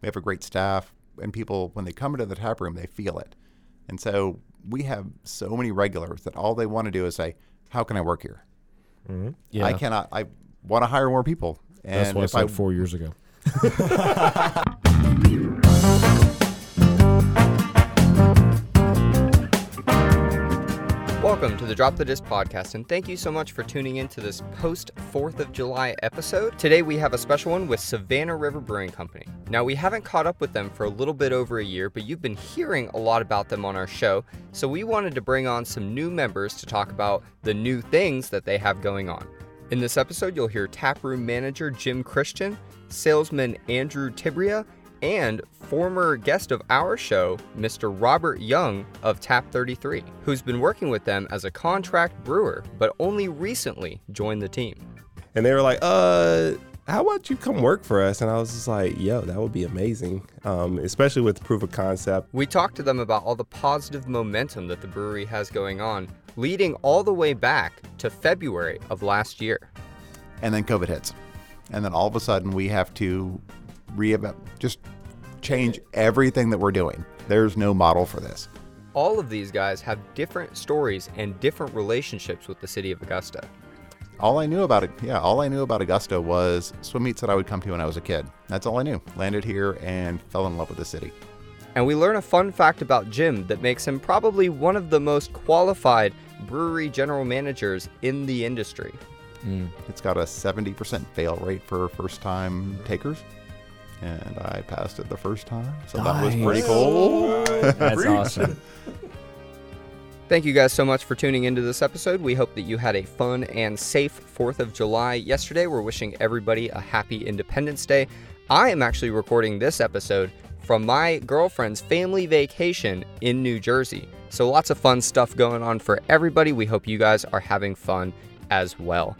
We have a great staff, and people when they come into the tap room, they feel it. And so we have so many regulars that all they want to do is say, "How can I work here?" Mm-hmm. Yeah, I cannot. I want to hire more people. And That's what I said four years ago. Welcome to the Drop the Dis podcast, and thank you so much for tuning in to this post 4th of July episode. Today we have a special one with Savannah River Brewing Company. Now, we haven't caught up with them for a little bit over a year, but you've been hearing a lot about them on our show, so we wanted to bring on some new members to talk about the new things that they have going on. In this episode, you'll hear taproom manager Jim Christian, salesman Andrew Tibrea, and former guest of our show, Mr. Robert Young of Tap 33, who's been working with them as a contract brewer, but only recently joined the team. and they were like, "Uh, how about you come work for us?" And I was just like, "Yo, that would be amazing, um, especially with proof of concept." We talked to them about all the positive momentum that the brewery has going on, leading all the way back to February of last year. and then COVID hits, and then all of a sudden we have to re just change everything that we're doing. There's no model for this. All of these guys have different stories and different relationships with the city of Augusta. All I knew about it, yeah, all I knew about Augusta was swim meets that I would come to when I was a kid. That's all I knew. Landed here and fell in love with the city. And we learn a fun fact about Jim that makes him probably one of the most qualified brewery general managers in the industry. Mm. It's got a 70% fail rate for first time takers. And I passed it the first time. So that was pretty cool. that's awesome. Thank you guys so much for tuning into this episode. We hope that you had a fun and safe 4th of July yesterday. We're wishing everybody a happy Independence Day. I am actually recording this episode from my girlfriend's family vacation in New Jersey. So lots of fun stuff going on for everybody. We hope you guys are having fun as well.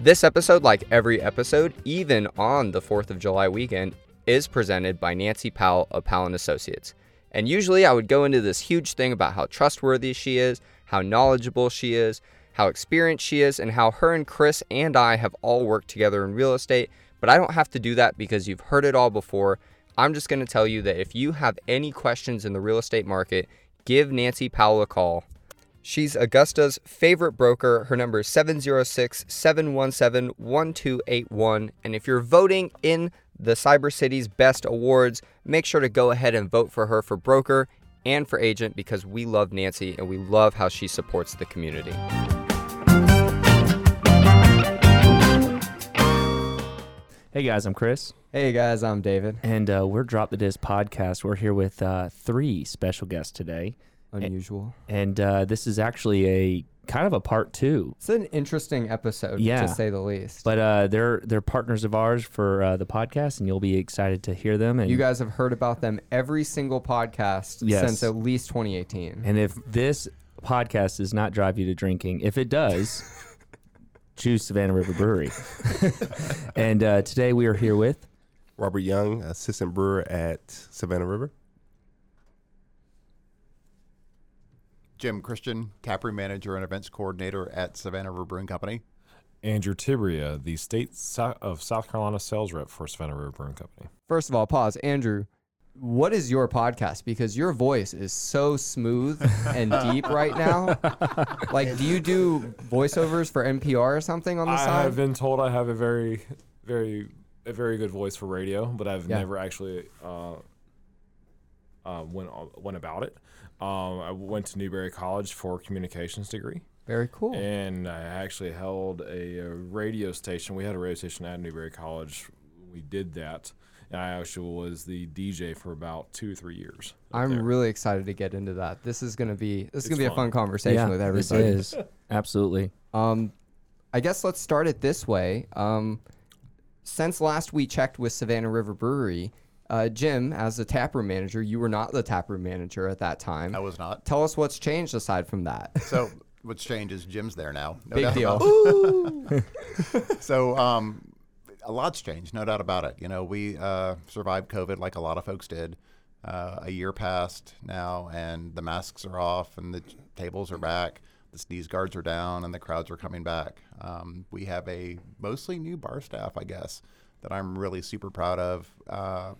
This episode, like every episode, even on the 4th of July weekend, is presented by Nancy Powell of Powell and Associates. And usually I would go into this huge thing about how trustworthy she is, how knowledgeable she is, how experienced she is, and how her and Chris and I have all worked together in real estate. But I don't have to do that because you've heard it all before. I'm just going to tell you that if you have any questions in the real estate market, give Nancy Powell a call. She's Augusta's favorite broker. Her number is 706 717 1281. And if you're voting in the Cyber City's best awards, make sure to go ahead and vote for her for broker and for agent because we love Nancy and we love how she supports the community. Hey guys, I'm Chris, Hey guys, I'm David. and uh, we're Drop the Dis podcast. We're here with uh, three special guests today, Unusual. and uh, this is actually a kind of a part two. It's an interesting episode, Yeah. to say the least. But uh, they're they're partners of ours for uh, the podcast, and you'll be excited to hear them. And you guys have heard about them every single podcast Yes. since at least 2018. and if this podcast does not drive you to drinking, if it does, choose Savannah River Brewery. and uh, today we are here with Robert Young, assistant brewer at Savannah River. Jim Christian, taproom manager and events coordinator at Savannah River Brewing Company. Andrew Tibrea, the state of South Carolina sales rep for Savannah River Brewing Company. First of all, pause. Andrew, what is your podcast? Because your voice is so smooth and deep right now. Like, do you do voiceovers for NPR or something on the side? I've been told I have a very, very, a very good voice for radio, but I've Yeah. never actually uh, uh, went went about it. Um, I went to Newberry College for a communications degree, Very cool. and I actually held a, uh radio station. We had a radio station at Newberry College. We did that, and I actually was the DJ for about two or three years. I'm there. really excited to get into that. This is gonna be this is It's gonna be a fun. fun conversation with this everybody. is absolutely. Um, I guess let's start it this way. Um, since last we checked with Savannah River Brewery, uh, Jim, as the taproom manager, you were not the taproom manager at that time. I was not. Tell us what's changed aside from that. So what's changed is Jim's there now. No Big deal. so um, a lot's changed, no doubt about it. You know, we uh, survived COVID like a lot of folks did. Uh, a year passed now, and the masks are off, and the tables are back. The sneeze guards are down, and the crowds are coming back. Um, we have a mostly new bar staff, I guess, that I'm really super proud of. Uh,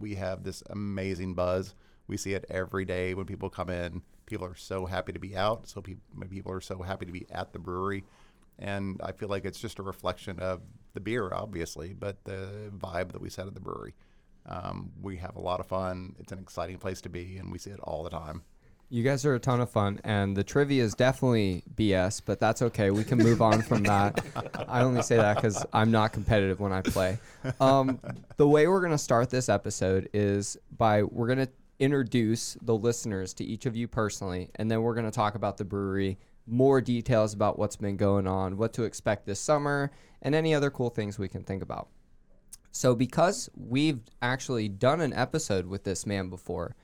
we have this amazing buzz. We see it every day when people come in. People are so happy to be out. So people, people are so happy to be at the brewery, and I feel like it's just a reflection of the beer, obviously, but the vibe that we set at the brewery. Um, we have a lot of fun. It's an exciting place to be, and we see it all the time. You guys are a ton of fun, and the trivia is definitely BS, but that's okay. We can move on from that. I only say that because I'm not competitive when I play. Um, the way we're going to start this episode is by we're going to introduce the listeners to each of you personally, and then we're going to talk about the brewery, more details about what's been going on, what to expect this summer, and any other cool things we can think about. So, because we've actually done an episode with this man before,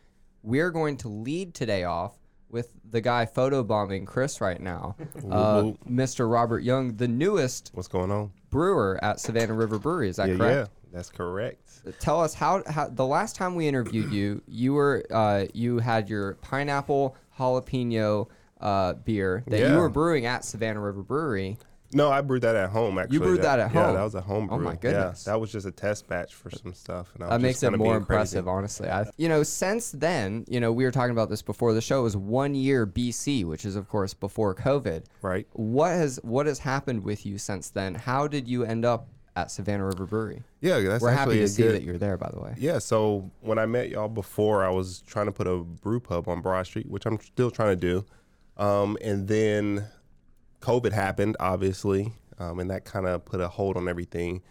we're going to lead today off with the guy photobombing Chris right now, uh. Mr. Robert Young, the newest What's going on? brewer at Savannah River Brewery. Is that yeah, correct? yeah, that's correct. Tell us how, how the last time we interviewed you, you were uh, you had your pineapple jalapeno uh, beer that you were brewing at Savannah River Brewery. No, I brewed that at home. Actually, you brewed that at Yeah, home? that was a home brew. Oh, my goodness. Yeah, that was just a test batch for some stuff. And I was That makes it more being crazy. impressive, honestly. I, you know, since then, you know, we were talking about this before the show. It was one year BC, which is of course before COVID. Right. What has what has happened with you since then? How did you end up at Savannah River Brewery? Yeah, that's We're happy to see good, that you're there, by the way. Yeah, so when I met y'all before, I was trying to put a brew pub on Broad Street, which I'm still trying to do. Um, and then COVID happened, obviously, um, and that kind of put a hold on everything.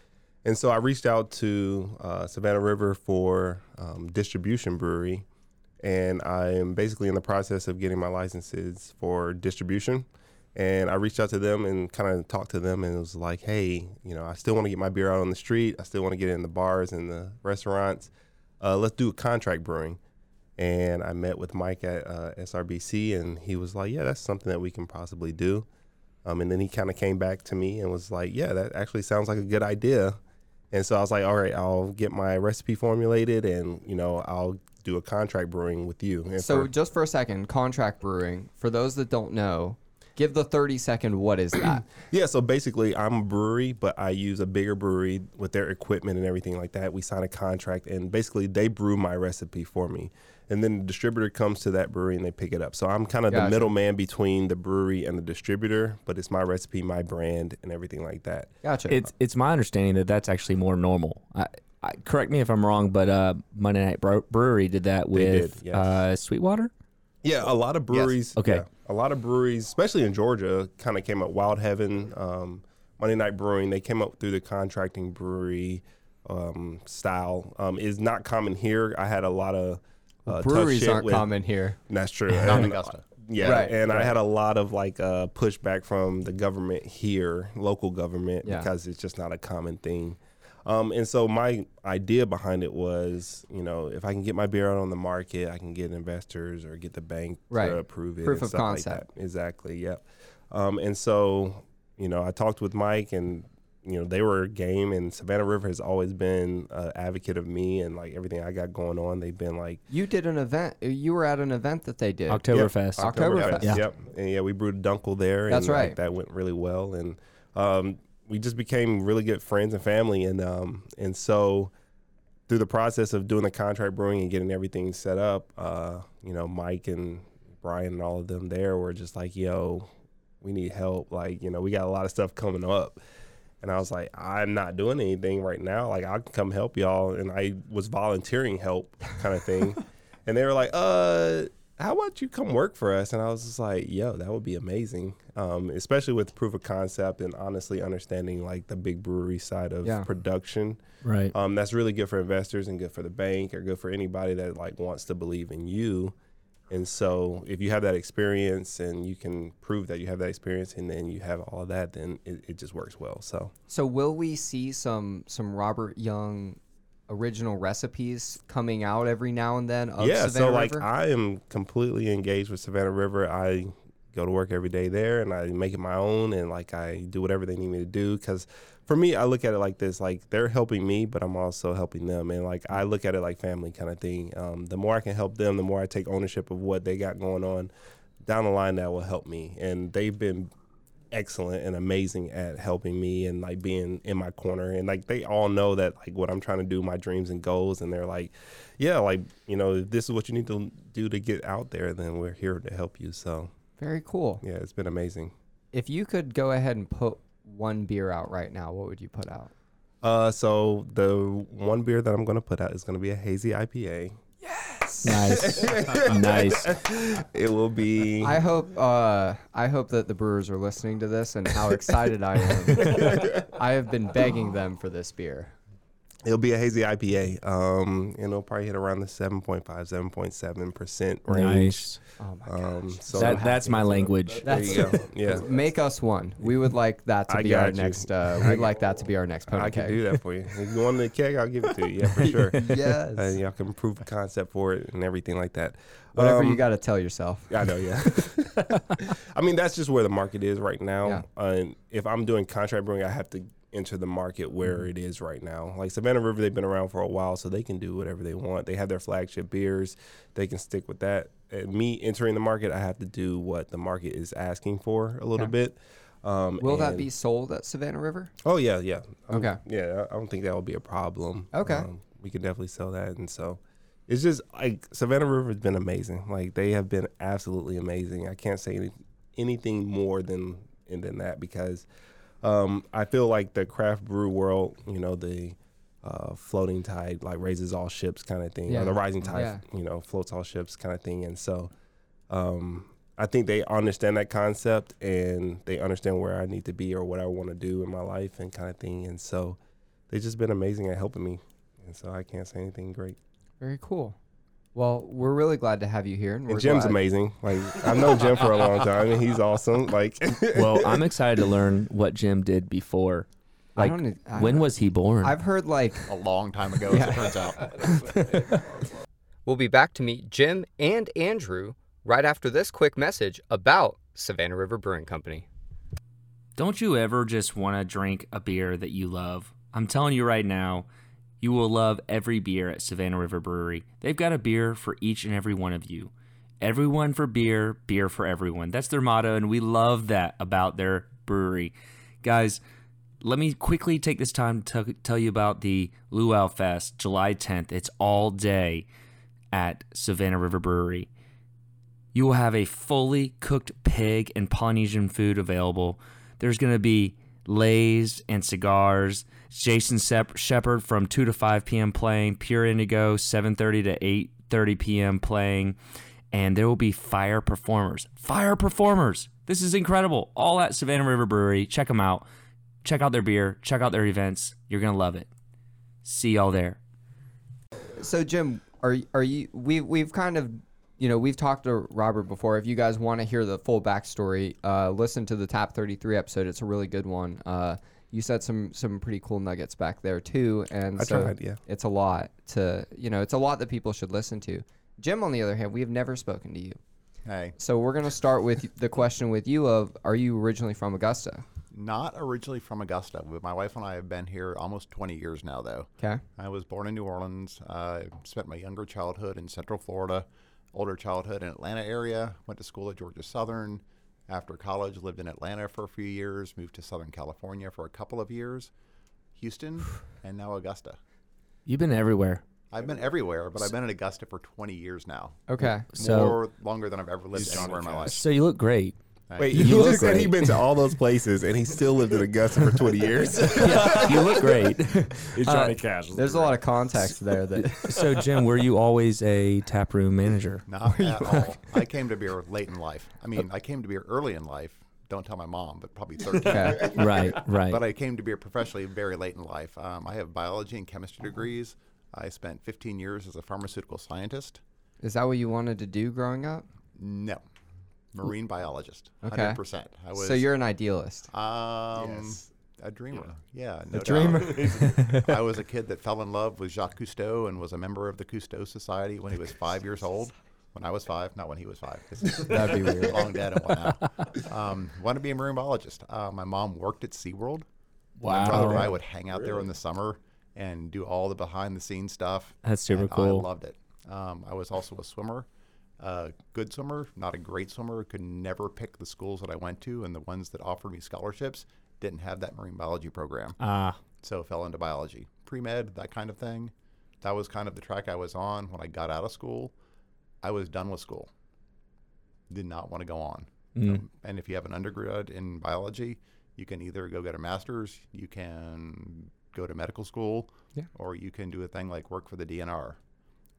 And so I reached out to uh, Savannah River for um, distribution brewery, and I am basically in the process of getting my licenses for distribution. And I reached out to them and kind of talked to them, and it was like, hey, you know, I still want to get my beer out on the street. I still want to get it in the bars and the restaurants. Uh, let's do a contract brewing. And I met with Mike at uh, SRBC, and he was like, yeah, that's something that we can possibly do. Um, and then he kind of came back to me and was like, yeah, that actually sounds like a good idea. And so I was like, all right, I'll get my recipe formulated, and you know, I'll do a contract brewing with you. And So for- just for a second, contract brewing. For those that don't know, give the 30 second what is that? Yeah, so basically, I'm a brewery, but I use a bigger brewery with their equipment and everything like that. We sign a contract, and basically, they brew my recipe for me. And then the distributor comes to that brewery and they pick it up. So I'm kind of Gotcha. the middleman between the brewery and the distributor, but it's my recipe, my brand, and everything like that. Gotcha. It's it's my understanding that that's actually more normal. I, I, correct me if I'm wrong, but uh, Monday Night Bro- Brewery did that They did, with yes. uh, Sweetwater. Yeah, a lot of breweries. Okay. yeah, a lot of breweries, especially in Georgia, kind of came up. Wild Heaven, um, Monday Night Brewing, they came up through the contracting brewery um, style. Um, is not common here. I had a lot of uh, Breweries aren't with- common here. That's true. Not in Augusta. Yeah, Right, and I had a lot of like uh, pushback from the government here, local government, Yeah. because it's just not a common thing. Um, and so my idea behind it was, you know, if I can get my beer out on the market, I can get investors or get the bank Right. to approve it. Proof and of stuff like concept. that. Exactly. Yep. Um, and so, you know, I talked with Mike, and you know, they were game, and Savannah River has always been an advocate of me and like everything I got going on. They've been like You did an event. You were at an event that they did. Oktoberfest. Yep. Oktoberfest. Yeah. Yep. And yeah, we brewed Dunkel there. That's and, like, right. that went really well, and um, we just became really good friends and family. And um, and so through the process of doing the contract brewing and getting everything set up, uh, you know, Mike and Brian and all of them there were just like, "Yo, we need help. Like, you know, we got a lot of stuff coming up." And I was like, I'm not doing anything right now. Like, I can come help y'all. And I was volunteering help, kind of thing. and they were like, uh, how about you come work for us? And I was just like, yo, that would be amazing. Um, especially with proof of concept and honestly understanding like the big brewery side of Yeah. production. Right. Um, that's really good for investors and good for the bank or good for anybody that like wants to believe in you. And so if you have that experience and you can prove that you have that experience and then you have all of that, then it, it just works well. So So will we see some some Robert Young original recipes coming out every now and then of yeah, Savannah so like River? I am completely engaged with Savannah River. I go to work every day there and I make it my own and like I do whatever they need me to do because for me I look at it like this like they're helping me but I'm also helping them and like I look at it like family kind of thing. Um, the more I can help them, the more I take ownership of what they got going on down the line that will help me and they've been excellent and amazing at helping me and like being in my corner and like they all know that like what I'm trying to do, my dreams and goals, and they're like, yeah, like you know, if this is what you need to do to get out there, then we're here to help you. So Very cool. yeah, it's been amazing. If you could go ahead and put one beer out right now, what would you put out? Uh, so the one beer that I'm gonna put out is gonna be a hazy IPA. Yes. Nice, nice. It will be. I hope uh, I hope that the brewers are listening to this and how excited I am. I have been begging them for this beer. It'll be a hazy IPA. Um, and it'll probably hit around the 7.5, 7.7 percent range. Nice. Oh my Um, gosh. so That, that's my language. there you go. Yeah, Make us one. We would like that to I be our got you. next. Uh, we'd like that to be our next pony I can keg. do that for you. If you want the keg, I'll give it to you. Yeah, for sure. Yes. and y'all can prove the concept for it and everything like that. Whatever you Um, got to tell yourself. I know, yeah. I mean, that's just where the market is right now. Yeah. Uh, and if I'm doing contract brewing, I have to enter the market where Mm-hmm. it is right now. Like Savannah River, they've been around for a while, so they can do whatever they want. They have their flagship beers, they can stick with that. And me entering the market, I have to do what the market is asking for a little bit. Um, Will that be sold at Savannah River? Oh yeah, yeah. Um, Okay. Yeah, I I don't think that will be a problem. Okay. Um, we can definitely sell that, and so it's just like Savannah River has been amazing. Like they have been absolutely amazing. I can't say any, anything more than and than that because um, I feel like the craft brew world, you know, the uh, floating tide like raises all ships kind of thing, Yeah. or the rising tide, Yeah. you know, floats all ships kind of thing, and so. Um, I think they understand that concept and they understand where I need to be or what I want to do in my life and kind of thing. And so they've just been amazing at helping me. And so I can't say anything great. Very cool. Well, we're really glad to have you here. And, And Jim's glad- amazing. Like I've known Jim for a long time and he's awesome. Like Well, I'm excited to learn what Jim did before. I Like, don't. e- I- when was he born? I've heard like A long time ago, as it turns out. We'll be back to meet Jim and Andrew right after this quick message about Savannah River Brewing Company. Don't you ever just want to drink a beer that you love? I'm telling you right now, you will love every beer at Savannah River Brewery. They've got a beer for each and every one of you. Everyone for beer, beer for everyone. That's their motto, and we love that about their brewery. Guys, let me quickly take this time to tell you about the Luau Fest, July 10th. It's all day at Savannah River Brewery. You will have a fully cooked pig and Polynesian food available. There's going to be leis and cigars. Jason Shepard from 2 to 5 p.m. playing. Pure Indigo 7:30 to 8:30 p.m. playing. And there will be fire performers. Fire performers. This is incredible. All at Savannah River Brewery. Check them out. Check out their beer. Check out their events. You're to love it. See y'all there. so Jim, are are you we we've kind of you know we've talked to Robert before. If you guys want to hear the full backstory, uh, listen to the top Thirty Three episode. It's a really good one. Uh, you said some some pretty cool nuggets back there too, and I so tried, yeah. it's a lot to you know it's a lot that people should listen to. Jim, on the other hand, we have never spoken to you, Hey, so we're gonna start with the question with you of Are you originally from Augusta? not originally from Augusta, but my wife and I have been here almost 20 years now, though. Okay. I was born in New Orleans. Uh, spent my younger childhood in Central Florida, older childhood in Atlanta area. Went to school at Georgia Southern. After college, lived in Atlanta for a few years. Moved to Southern California for a couple of years. Houston, and now Augusta. You've been everywhere. I've been everywhere, but I've been in Augusta for 20 years now. Okay. So- More longer than I've ever lived He's anywhere in my life. So you look great. Wait, You you look just said great. he's been to all those places and he still lived in Augusta for 20 years. you look great. It's Johnny Cash. There's a lot of context there that So Jim, were you always a tap room manager? Not at all. I came to beer late in life. I mean, I came to beer early in life. Don't tell my mom, but probably 13. okay. Right, right. But I came to beer professionally very late in life. Um, I have biology and chemistry degrees. I spent 15 years as a pharmaceutical scientist. Is that what you wanted to do growing up? No, marine biologist. Okay. 100%. I was so you're an idealist. um, a dreamer. Yeah, no A doubt. dreamer. I was a kid that fell in love with Jacques Cousteau and was a member of the Cousteau Society when he was five years old. When I was five, not when he was five. That'd be weird. long dead and whatnot. Um, wanted to be a marine biologist. Uh, my mom worked at SeaWorld. My brother and I would hang out there in the summer and do all the behind the scenes stuff. That's super and cool. I loved it. Um, I was also a swimmer. Uh, good swimmer, not a great swimmer, could never pick the schools that I went to, and the ones that offered me scholarships didn't have that marine biology program. Ah, So fell into biology, pre med, that kind of thing. That was kind of the track I was on when I got out of school. I was done with school. Did not want to go on. Um, and if you have an undergrad in biology, you can either go get a master's, you can go to medical school, Yeah. or you can do a thing like work for the DNR,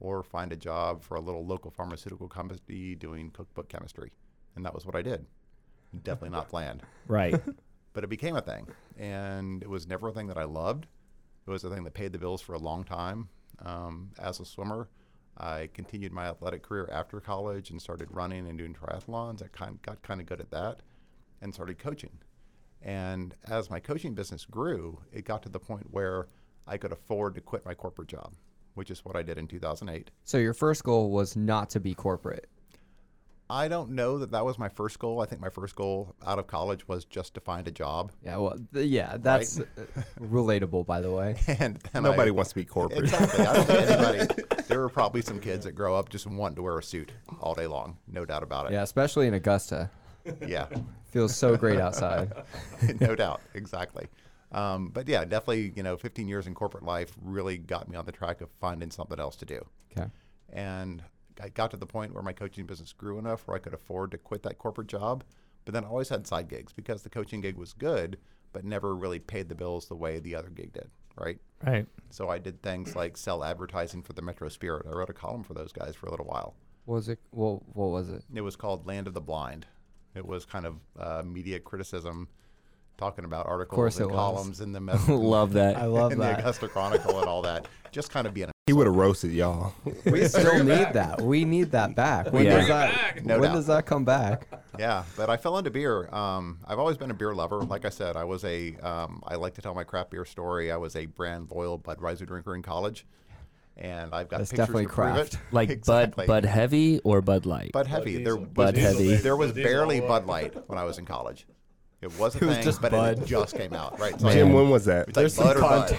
or find a job for a little local pharmaceutical company doing cookbook chemistry. And that was what I did. Definitely not planned right. but it became a thing, and it was never a thing that I loved. It was a thing that paid the bills for a long time. Um, as a swimmer, I continued my athletic career after college and started running and doing triathlons. I kind got kind of good at that, and started coaching. And as my coaching business grew, it got to the point where I could afford to quit my corporate job, which is what I did in 2008. So your first goal was not to be corporate. I don't know that that was my first goal. I think my first goal out of college was just to find a job. Yeah, well, th- yeah, that's uh, relatable, by the way. And then Nobody I, wants to be corporate. Exactly. I don't think anybody. There are probably some kids that grow up just wanting to wear a suit all day long. No doubt about it. Yeah, especially in Augusta. Yeah. Feels so great outside. no doubt. Exactly. Um, but yeah, definitely. You know, 15 years in corporate life really got me on the track of finding something else to do. Okay. And I got to the point where my coaching business grew enough where I could afford to quit that corporate job. But then I always had side gigs because the coaching gig was good, but never really paid the bills the way the other gig did. Right. Right. So I did things like sell advertising for the Metro Spirit. I wrote a column for those guys for a little while. What was it? Well, what was it? It was called Land of the Blind. It was kind of uh, media criticism, talking about articles and columns in the Met- Love that. I love in the that. Augusta Chronicle and all that. Just kind of being. he would have roasted y'all. We still need that. We need that back. When Yeah. does Bring that? No when doubt. does that come back? Yeah, but I fell into beer. Um, I've always been a beer lover. Like I said, I was a. Um, I like to tell my craft beer story. I was a brand loyal Budweiser drinker in college, and I've got That's pictures definitely to prove it. craft. Like exactly. Bud Bud Heavy or Bud Light. Bud Heavy. There Diesel. was Bud Heavy. There was Bud barely Bud. Light when I was in college. It was a It was thing, just but Bud. it just came out. Right. So Jim, I- when was that? it's like Bud or Bud.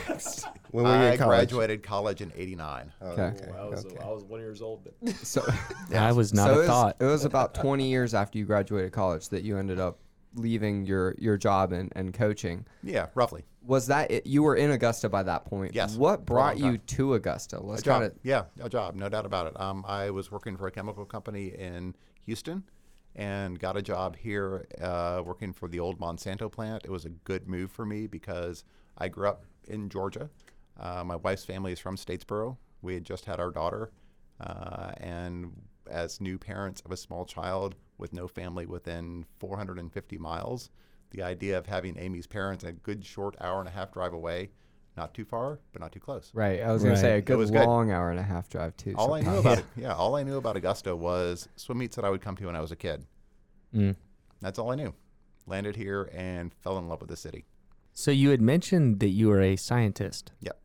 When were you I in college? graduated college in '89. Okay. I was I was one years old. Then. So, I was not so it a was, thought. it was about 20 years after you graduated college that you ended up leaving your your job and, and coaching. Yeah, roughly. Was that it? You were in Augusta by that point. Yes, What brought you to Augusta? Let's a job. kind of Yeah, a job, no doubt about it. Um, I was working for a chemical company in Houston, and got a job here uh, working for the old Monsanto plant. It was a good move for me because I grew up in Georgia. Uh, my wife's family is from Statesboro. We had just had our daughter, uh, and as new parents of a small child with no family within 450 miles, the idea of having Amy's parents a good short hour and a half drive away, not too far, but not too close. right. I was gonna say a good was good. long hour and a half drive too. All I knew sometimes. about it, yeah, all I knew about Augusta was swim meets that I would come to when I was a kid. Mm. That's all I knew. Landed here and fell in love with the city. So you had mentioned that you were a scientist. Yep.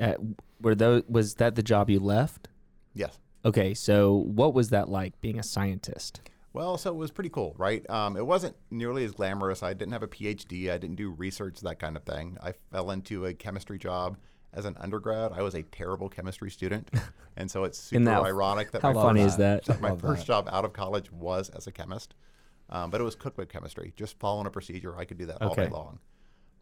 Uh, were those was that the job you left? Yes. Okay, so what was that like being a scientist? Well, so it was pretty cool, right? Um, it wasn't nearly as glamorous. I didn't have a PhD. I didn't do research, that kind of thing. I fell into a chemistry job as an undergrad. I was a terrible chemistry student, and so it's super that- ironic that How my funny first, is that? my first that. job out of college was as a chemist, um, but it was cookbook chemistry, just following a procedure. I could do that all day long.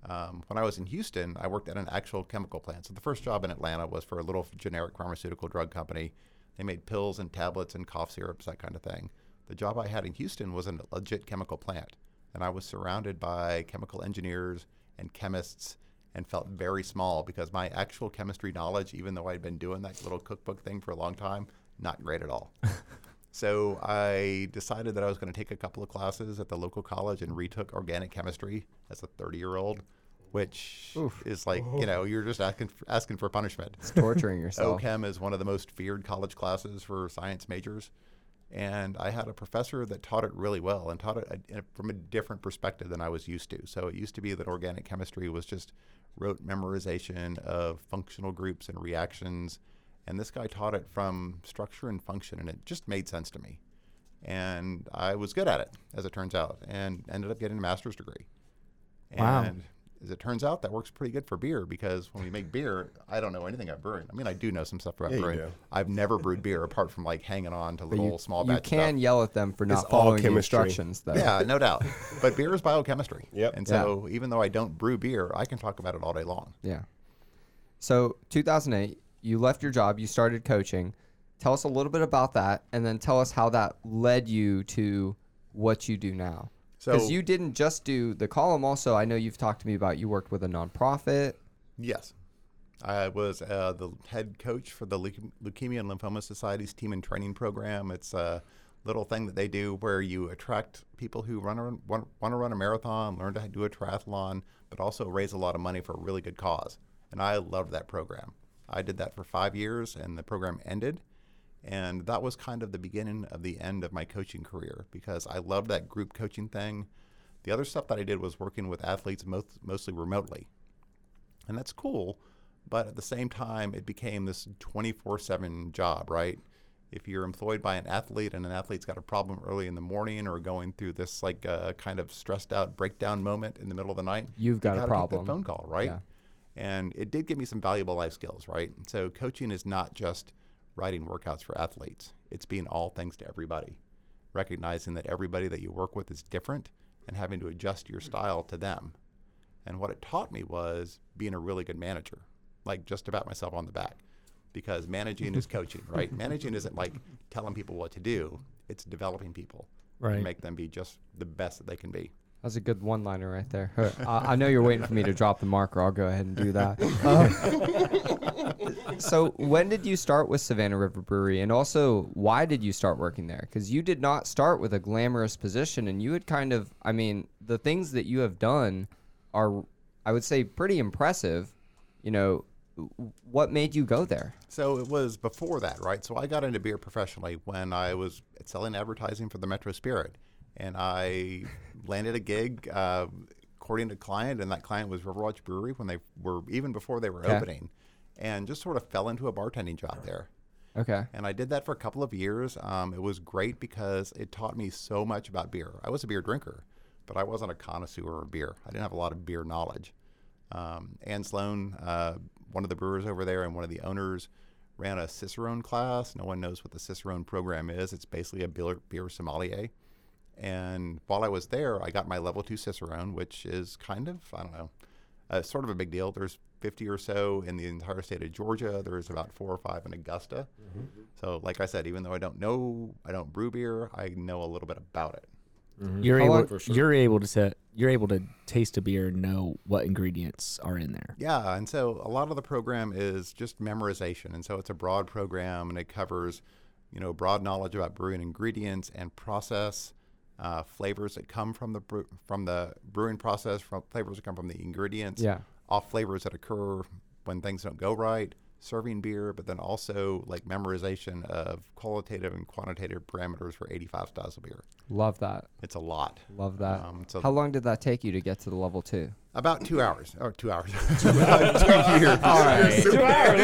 Um, when I was in Houston, I worked at an actual chemical plant. So the first job in Atlanta was for a little generic pharmaceutical drug company. They made pills and tablets and cough syrups, that kind of thing. The job I had in Houston was in a legit chemical plant, and I was surrounded by chemical engineers and chemists and felt very small because my actual chemistry knowledge, even though I'd been doing that little cookbook thing for a long time, not great at all. So I decided that I was going to take a couple of classes at the local college and retook organic chemistry as a 30 year old, which is like, you know, you're just asking for, asking for punishment. It's torturing yourself. OChem is one of the most feared college classes for science majors. And I had a professor that taught it really well and taught it uh, a, a- from a different perspective than I was used to. So it used to be that organic chemistry was just rote memorization of functional groups and reactions. And this guy taught it from structure and function, and it just made sense to me. And I was good at it, as it turns out, and ended up getting a master's degree. Wow. And As it turns out, that works pretty good for beer because when we make beer, I don't know anything about brewing. I mean, I do know some stuff about Yeah, brewing. I've never brewed beer apart from like hanging on to little you, small you can stuff. yell at them for not It's following the instructions, though. Yeah, no doubt. But beer is biochemistry. Yep. And Yeah. so even though I don't brew beer, I can talk about it all day long. Yeah. So 2008, you left your job, you started coaching. Tell us a little bit about that, and then tell us how that led you to what you do now. Because So- you didn't just do the column. Also, I know you've talked to me about you worked with a nonprofit. Yes. I was uh, the head coach for the Leuke- Leukemia and Lymphoma Society's Team in Training program. It's a little thing that they do where you attract people who run a, want, want to run a marathon, learn to do a triathlon, but also raise a lot of money for a really good cause. And I loved that program. I did that for five years, and the program ended. And that was kind of the beginning of the end of my coaching career because I loved that group coaching thing. The other stuff that I did was working with athletes most, mostly remotely. And that's cool, but at the same time, it became this 24 7 job, right? If you're employed by an athlete and an athlete's got a problem early in the morning or going through this like uh, kind of stressed out breakdown moment in the middle of the night, You've you got a gotta take problem. phone call, right? Yeah. And it did give me some valuable life skills, right? So coaching is not just writing workouts for athletes; it's being all things to everybody, recognizing that everybody that you work with is different and having to adjust your style to them. And what it taught me was being a really good manager, like just about myself on the back, because managing is coaching, right? Managing isn't like telling people what to do; it's developing people, Right. and make them be just the best that they can be. That's a good one-liner right there. I, I know you're waiting for me to drop the marker. I'll go ahead and do that. Uh, so, when did you start with Savannah River Brewery, and also why did you start working there? Because you did not start with a glamorous position, and you had kind of, I mean, the things that you have done are, I would say, pretty impressive. You know, what made you go there? So it was before that, right? So I got into beer professionally when I was selling advertising for the Metro Spirit, and I landed a gig uh, according to client, and that client was Riverwatch Brewery when they were even before they were Okay. opening, and just sort of fell into a bartending job there. Okay. And I did that for a couple of years. Um, it was great because it taught me so much about beer. I was a beer drinker, but I wasn't a connoisseur of beer. I didn't have a lot of beer knowledge. Um, Ann Sloan, uh, one of the brewers over there and one of the owners, ran a Cicerone class. No one knows what the Cicerone program is. It's basically a beer, beer sommelier. And while I was there, I got my level two Cicerone, which is kind of, I don't know, uh, sort of a big deal. There's 50 or so in the entire state of Georgia. There's about four or five in Augusta. So, like I said, even though I don't know, I don't brew beer, I know a little bit about it. You're How able. sure. You're able to set, You're able to taste a beer and know what ingredients are in there. Yeah, and so a lot of the program is just memorization, and so it's a broad program, and it covers, you know, broad knowledge about brewing ingredients and process, uh, flavors that come from the brew, from the brewing process, from flavors that come from the ingredients, Yeah. off flavors that occur when things don't go right, serving beer, but then also like memorization of qualitative and quantitative parameters for 85 styles of beer. Love that. It's a lot. Love that. Um, so How long did that take you to get to the level two? about two hours or two hours, two, two years. All right. Two hours.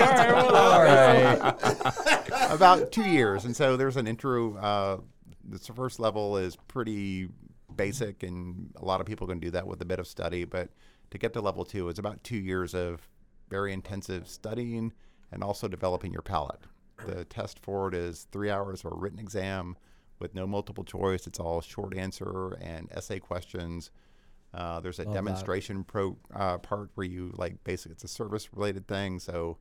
All right. All right. about two years. And so there's an intro. Uh, the first level is pretty basic, and a lot of people can do that with a bit of study. But to get to level two, it's about two years of very intensive studying and also developing your palate. The test for it is three hours of a written exam with no multiple choice. It's all short answer and essay questions. Uh, there's a Love that. demonstration pro uh, part where you like basically it's a service related thing. So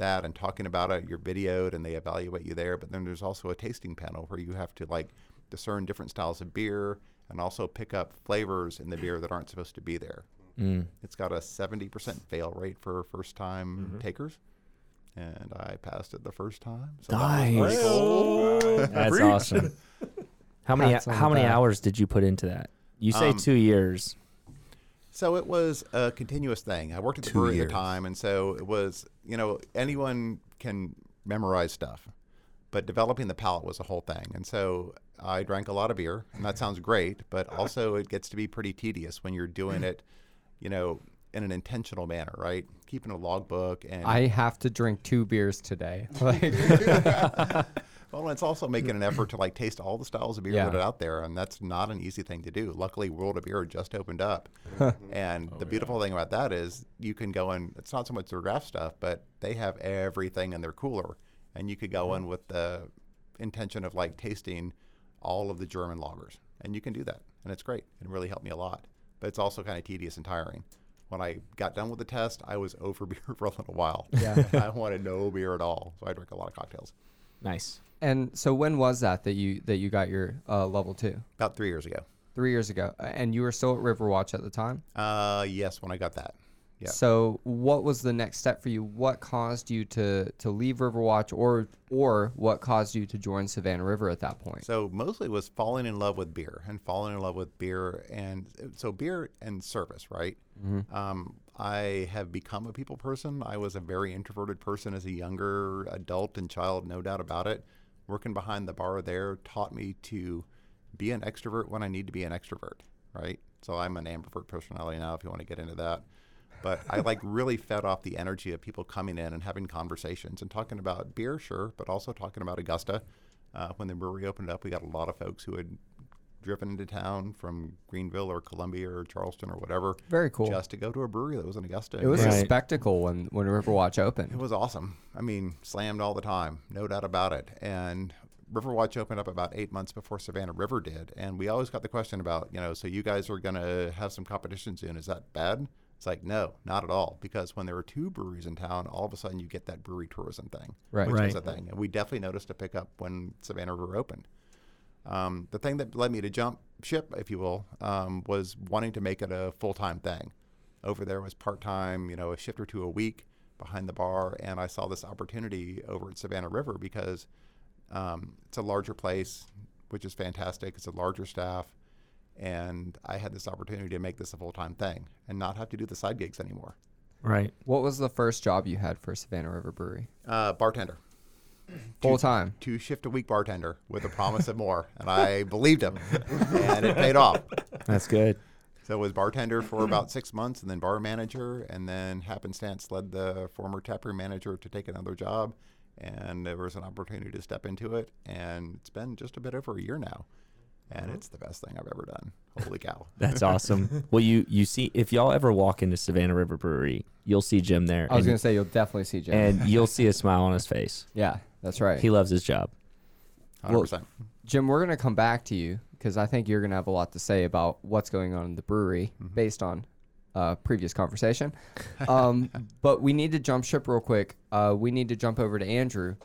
that and talking about it, you're videoed and they evaluate you there. But then there's also a tasting panel where you have to like discern different styles of beer and also pick up flavors in the beer that aren't supposed to be there. Mm. It's got a 70% fail rate for first time takers. And I passed it the first time. So that was pretty Nice. cool. That's awesome. How many how many hours did you put into that? You say Um, two years. So it was a continuous thing. I worked at the Two brewery at the time, and so it was, you know, anyone can memorize stuff, but developing the palate was a whole thing. And so I drank a lot of beer, and that sounds great, but also it gets to be pretty tedious when you're doing it, you know, in an intentional manner, right? Keeping a logbook and I have to drink two beers today. Like, well, it's also making an effort to like taste all the styles of beer Yeah. that are out there, and that's not an easy thing to do. Luckily, World of Beer just opened up, and oh, the beautiful thing about that is you can go in. It's not so much their draft stuff, but they have everything in their cooler, and you could go mm-hmm. in with the intention of like tasting all of the German lagers, and you can do that, and it's great. It really helped me a lot, but it's also kind of tedious and tiring. When I got done with the test, I was over beer for a little while. Yeah. I wanted no beer at all, so I drank a lot of cocktails. Nice. And so when was that that you that you got your uh, level two? About three years ago. Three years ago, and you were still at Riverwatch at the time. Uh, yes, when I got that. Yeah. So what was the next step for you? What caused you to to leave Riverwatch, or or what caused you to join Savannah River at that point? So mostly was falling in love with beer and falling in love with beer and so beer and service, right? Um, I have become a people person. I was a very introverted person as a younger adult and child, no doubt about it. Working behind the bar there taught me to be an extrovert when I need to be an extrovert, right? So I'm an ambivert personality now, if you want to get into that. But I like really fed off the energy of people coming in and having conversations and talking about beer, sure, but also talking about Augusta. Uh, when the brewery opened up, we got a lot of folks who had driven into town from Greenville or Columbia or Charleston or whatever, Very cool. just to go to a brewery that was in Augusta. it was a spectacle when when Riverwatch opened. It was awesome. I mean, slammed all the time, no doubt about it. And Riverwatch opened up about eight months before Savannah River did, and we always got the question about, you know, so you guys are going to have some competition soon. Is that bad? It's like no, not at all. Because when there are two breweries in town, all of a sudden you get that brewery tourism thing, Right. which is Right. a thing, and we definitely noticed a pickup when Savannah River opened. Um, the thing that led me to jump ship, if you will, um, was wanting to make it a full time thing. Over there was part time, you know, a shift or two a week behind the bar, and I saw this opportunity over at Savannah River because um, it's a larger place, which is fantastic. It's a larger staff, and I had this opportunity to make this a full time thing and not have to do the side gigs anymore. Right. What was the first job you had for Savannah River Brewery? Uh, bartender. Full time. two shift a week bartender with a promise of more, and I believed him, and it paid off. That's good. So I was bartender for about six months, and then bar manager, and then happenstance led the former taproom manager to take another job, and there was an opportunity to step into it, and it's been just a bit over a year now, and mm-hmm. it's the best thing I've ever done. Holy cow! That's awesome. well, you you see, if y'all ever walk into Savannah River Brewery, you'll see Jim there, I was and, gonna say you'll definitely see Jim. and you'll see a smile on his face. yeah, that's right. He loves his job. Hundred Well. Jim, we're gonna come back to you because I think you're gonna have a lot to say about what's going on in the brewery based on uh, previous conversation. Um, but we need to jump ship real quick. Uh, we need to jump over to Andrew,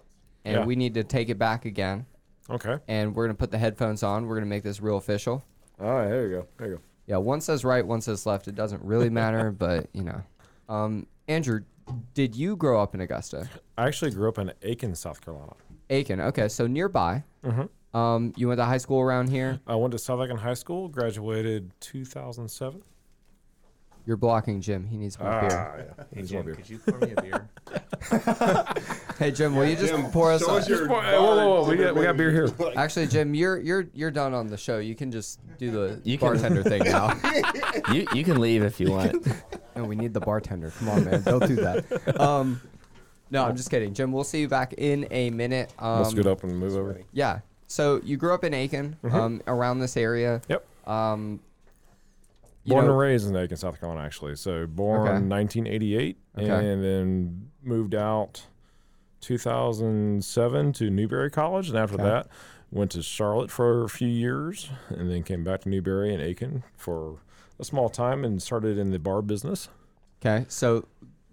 and Yeah. we need to take it back again. Okay. And we're gonna put the headphones on. We're gonna make this real official. All right. There you go. There you go. Yeah, one says right, one says left. It doesn't really matter, but you know. Um, Andrew, did you grow up in Augusta? I actually grew up in Aiken, South Carolina. Aiken. Okay, so nearby. Mhm. Um, you went to high school around here. I went to South Aiken High School, graduated 2007. You're blocking Jim. He needs more beer. Ah, yeah. Needs more beer. Could you pour me a beer? Hey Jim, will you just pour us? show us a- your- Hey, whoa, whoa, whoa. We got, we got beer here. Actually, Jim, you're you're you're done on the show. You can just do the You can- bartender thing now. you you can leave if you want. no, we need the bartender. Come on, man, don't do that. Um, no, I'm just kidding, Jim. We'll see you back in a minute. Um, Let's get up and move over. Yeah. So you grew up in Aiken, um, around this area. Yep. Um, you Born know- and raised in Aiken, South Carolina, actually. So born Okay. 1988, Okay. and then moved out 2007 to Newberry College, and after Okay. that went to Charlotte for a few years, and then came back to Newberry and Aiken for a small time, and started in the bar business. Okay, so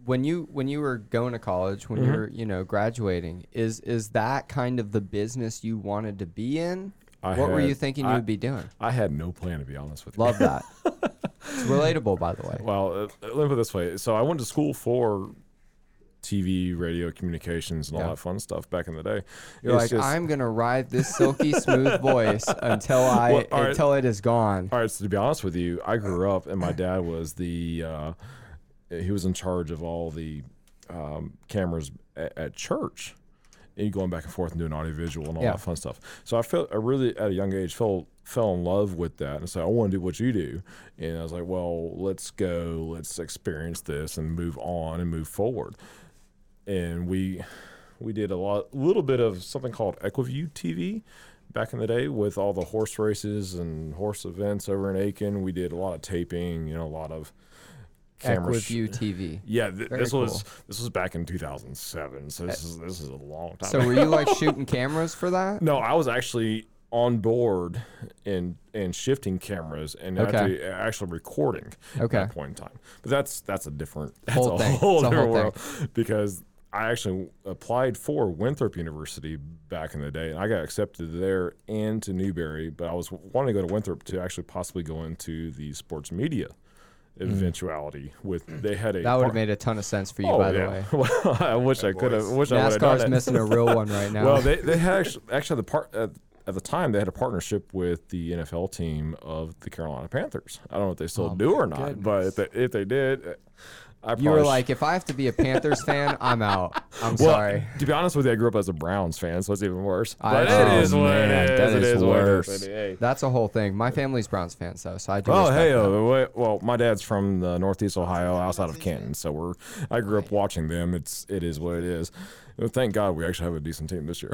when you when you were going to college, when mm-hmm. you were you know graduating, is is that kind of the business you wanted to be in? I what were you had- thinking you would be doing? I had no plan, to be honest with you. Love that. it's relatable, by the way. Well, uh, let me put it this way. So I went to school for TV, radio, communications, and all Yeah. that fun stuff back in the day. You're It's like, just- I'm gonna ride this silky smooth voice until I Well, all right. until it is gone. All right, so to be honest with you, I grew up and my dad was the uh, he was in charge of all the um, cameras at, at church, and going back and forth and doing audiovisual and all Yeah. that fun stuff. So I felt I really at a young age fell fell in love with that and said I want to do what you do, and I was like, well, let's go, let's experience this and move on and move forward. And we We did a lot, little bit of something called Equiview TV back in the day with all the horse races and horse events over in Aiken. We did a lot of taping, you know, a lot of camera. sh- Equiview TV. yeah, th- Very this was this was back in 2007, so this uh, is this is a long time. So were you like shooting cameras for that? No, I was actually on board and and shifting cameras and Okay. actually uh, actually recording Okay. at that point in time. But that's that's a different that's Whole a thing. whole It's a different whole world because I actually applied for Winthrop University back in the day, and I got accepted there and to Newberry. But I was wanting to go to Winthrop to actually possibly go into the sports media eventuality. With they had a Mm. That would have made a ton of sense for you, Oh, by the way. well, I wish I could have. Wish I would have NASCAR's it. missing a real one right now. Well, they, they had actually, actually the part at, at the time they had a partnership with the NFL team of the Carolina Panthers. I don't know if they still Oh, do or my not, but if they, if they did, uh, I you were like, if I have to be a Panthers fan, I'm out. I'm well, sorry. To be honest with you, I grew up as a Browns fan, so it's even worse. I- But Oh, it is what man, it is. that It is is what worse. is. Hey. That's a whole thing. My family's Browns fans, though, so I do. Oh respect hey, that. uh, well, my dad's from the Northeast Ohio, outside of Canton, so we're. I grew up watching them. It's it is what it is. Thank God we actually have a decent team this year.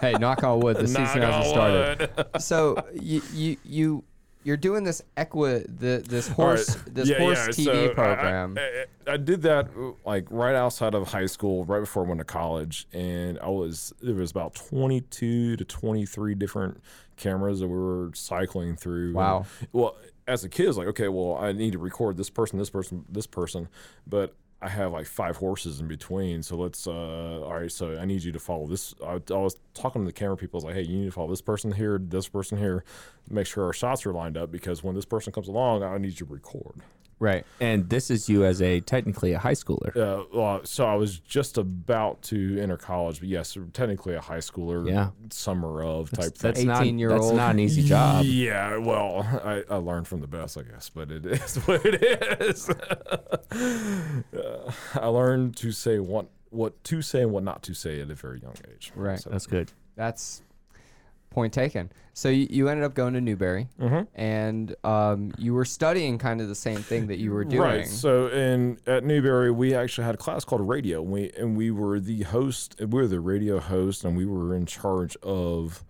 Hey, knock on wood. The season hasn't started. So you you you you're doing this equi the this All right. horse this Yeah, horse yeah, TV so program. I, I, I did that like right outside of high school, right before I went to college, and I was there was about 22 to 23 different cameras that we were cycling through. Wow. And, well, as a kid, it's like okay, well, I need to record this person, this person, this person, but I have like five horses in between. So let's, uh, all right, so I need you to follow this. I, I was talking to the camera people. I was like, hey, you need to follow this person here, this person here, make sure our shots are lined up because when this person comes along, I need you to record. Right. And this is you as a technically a high schooler. Uh, well, so I was just about to enter college, but yes, technically a high schooler, Yeah. summer of type thing. That's not 18-year-old. that's not an easy job. Yeah, well, I, I learned from the best, I guess, but it is what it is. Uh, I learned to say what what to say and what not to say at a very young age. Right. So, That's good. That's point taken. So you, you ended up going to Newberry, Mhm. and um, you were studying kind of the same thing that you were doing. Right. So in at Newberry, we actually had a class called radio, and we and we were the host. We were the radio host, and we were in charge of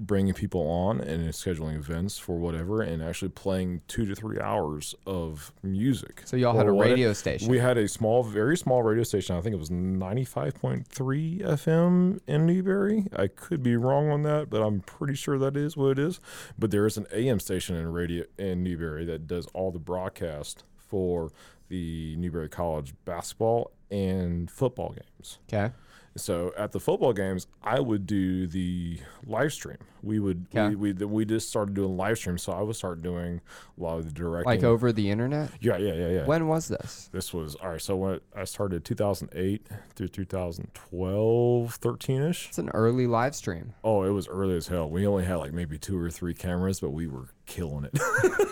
bringing people on and scheduling events for whatever, and actually playing two to three hours of music. So y'all had a radio station. We had a small, very small radio station. I think it was ninety-five point three FM in Newberry. I could be wrong on that, but I'm pretty sure that is what it is. But there is an AM station in radio in Newberry that does all the broadcast for the Newberry College basketball and football games. okay. So at the football games, I would do the live stream. We would Okay. we, we we just started doing live stream. So I would start doing a lot of the directing. Like over the internet. yeah, yeah, yeah, yeah. When was this? This was all right. So when I started 2008 through 2012, 13 ish. It's an early live stream. Oh, it was early as hell. We only had like maybe two or three cameras, but we were killing it.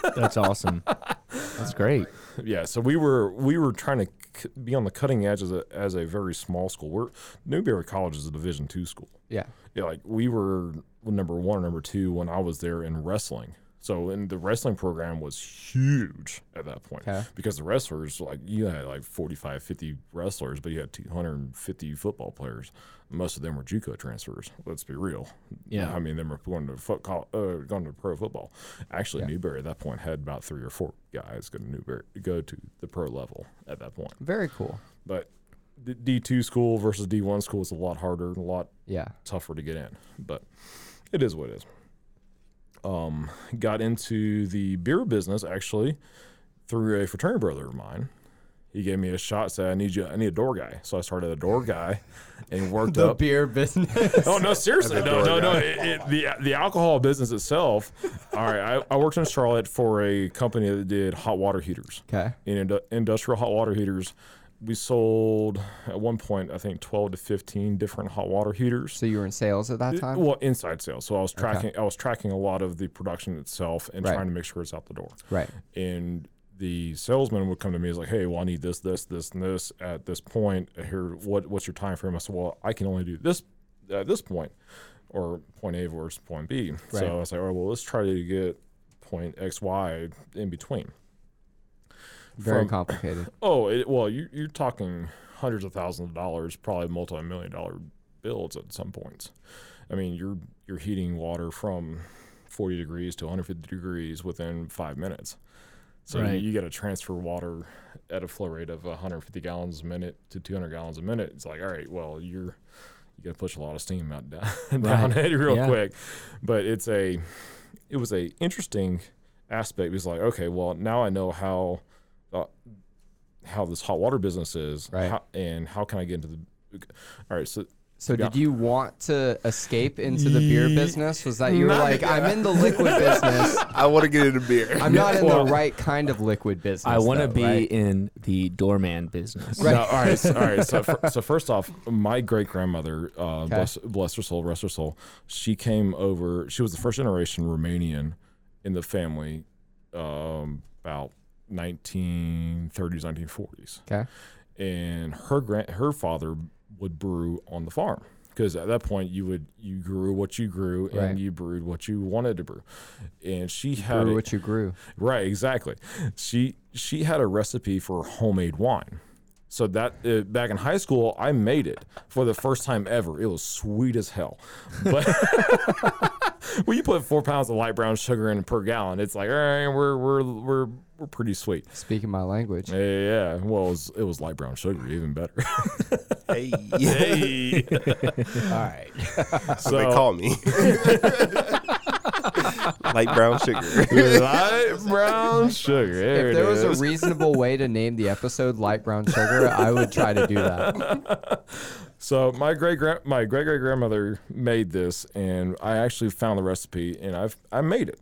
That's awesome. That's great. yeah. So we were we were trying to c- be on the cutting edge as a as a very small school. We're Newberry College is a Division two school. Yeah. Yeah, like we were number one or number two when I was there in wrestling. So, and the wrestling program was huge at that point Okay. because the wrestlers, like you had like 45, 50 wrestlers, but you had 250 football players. Most of them were JUCO transfers. Let's be real. Yeah. I mean, them were going to foot, uh, going to pro football. Actually, Yeah. Newberry at that point had about three or four guys go to Newberry, go to the pro level at that point. Very cool. But D2 school versus D1 school is a lot harder, a lot Yeah. tougher to get in, but it is what it is. Um, got into the beer business actually through a fraternity brother of mine. He gave me a shot, said I need you, I need a door guy. So I started a door guy and worked The up. beer business. Oh no, seriously, no, no, no. It, it, the the alcohol business itself. All right, I, I worked in Charlotte for a company that did hot water heaters Okay. in industrial hot water heaters. We sold at one point, I think, twelve to fifteen different hot water heaters. So you were in sales at that time? Well, inside sales. So I was tracking. I was tracking a lot of the production itself and Right. trying to make sure it's out the door. right. And the salesman would come to me as like, "Hey, well, I need this, this, this, and this at this point. Here, what, what's your time frame?" I said, "Well, I can only do this at this point, or point A versus point B." Right. So I was like, "All right, well, let's try to get point X, Y in between." Very From- complicated. Oh, it, well, you, you're talking hundreds of thousands of dollars, probably multi-million dollar bills at some points. I mean, you're you're heating water from 40 degrees to 150 degrees within five minutes. So Right. you, you got to transfer water at a flow rate of 150 gallons a minute to 200 gallons a minute. It's like, all right, well, you're you got to push a lot of steam out down, down Right. it real Yeah. quick. But it's a it was a interesting aspect. It was like, okay, well, now I know how uh, how this hot water business is, Right. how, and how can I get into the all right, so So Yeah. did you want to escape into the beer business? Was that you were Not- like, I'm in the liquid business. I want to get into beer. I'm not in Well- the right kind of liquid business. I want to be right? in the doorman business. Right. No, all right, so, all right. So, fir- so first off, my great grandmother, uh, Okay. bless, bless her soul, rest her soul, she came over. She was the first generation Romanian in the family, um, about 1930s, 1940s, Okay. and her grand, her father would brew on the farm because at that point you would you grew what you grew and Right. you brewed what you wanted to brew, and she had Grew a- what you grew. Right, exactly. She she had a recipe for homemade wine. So that uh, back in high school, I made it for the first time ever. It was sweet as hell. But when you put four pounds of light brown sugar in per gallon, it's like, all right, we're we're we're we're pretty sweet. Speaking my language. Yeah, yeah. Well, it was, it was light brown sugar, even better. hey, hey, All right. so they call me. Light brown sugar. light brown sugar. There If there was a reasonable way to name the episode "Light Brown Sugar," I would try to do that. So my great my great great grandmother made this, and I actually found the recipe, and I've I made it.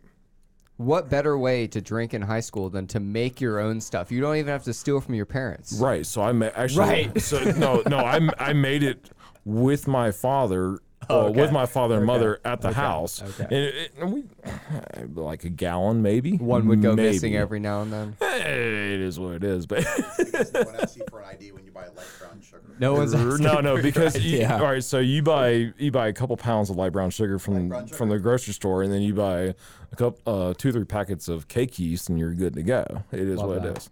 What better way to drink in high school than to make your own stuff? You don't even have to steal from your parents. Right. So I ma- actually. Right. So no, no, I m- I made it with my father. Uh, with my father and mother at the house, Okay. and, it, and we like a gallon maybe. One would go Maybe. missing every now and then. It is what it is, but When I see for an ID when you buy light brown sugar. No one's no, no, because you, idea. all right. So you buy you buy a couple pounds of light brown sugar from brown from the grocery store, and then you buy a couple uh, two three packets of cake yeast, and you're good to go. It is Love what that. it is.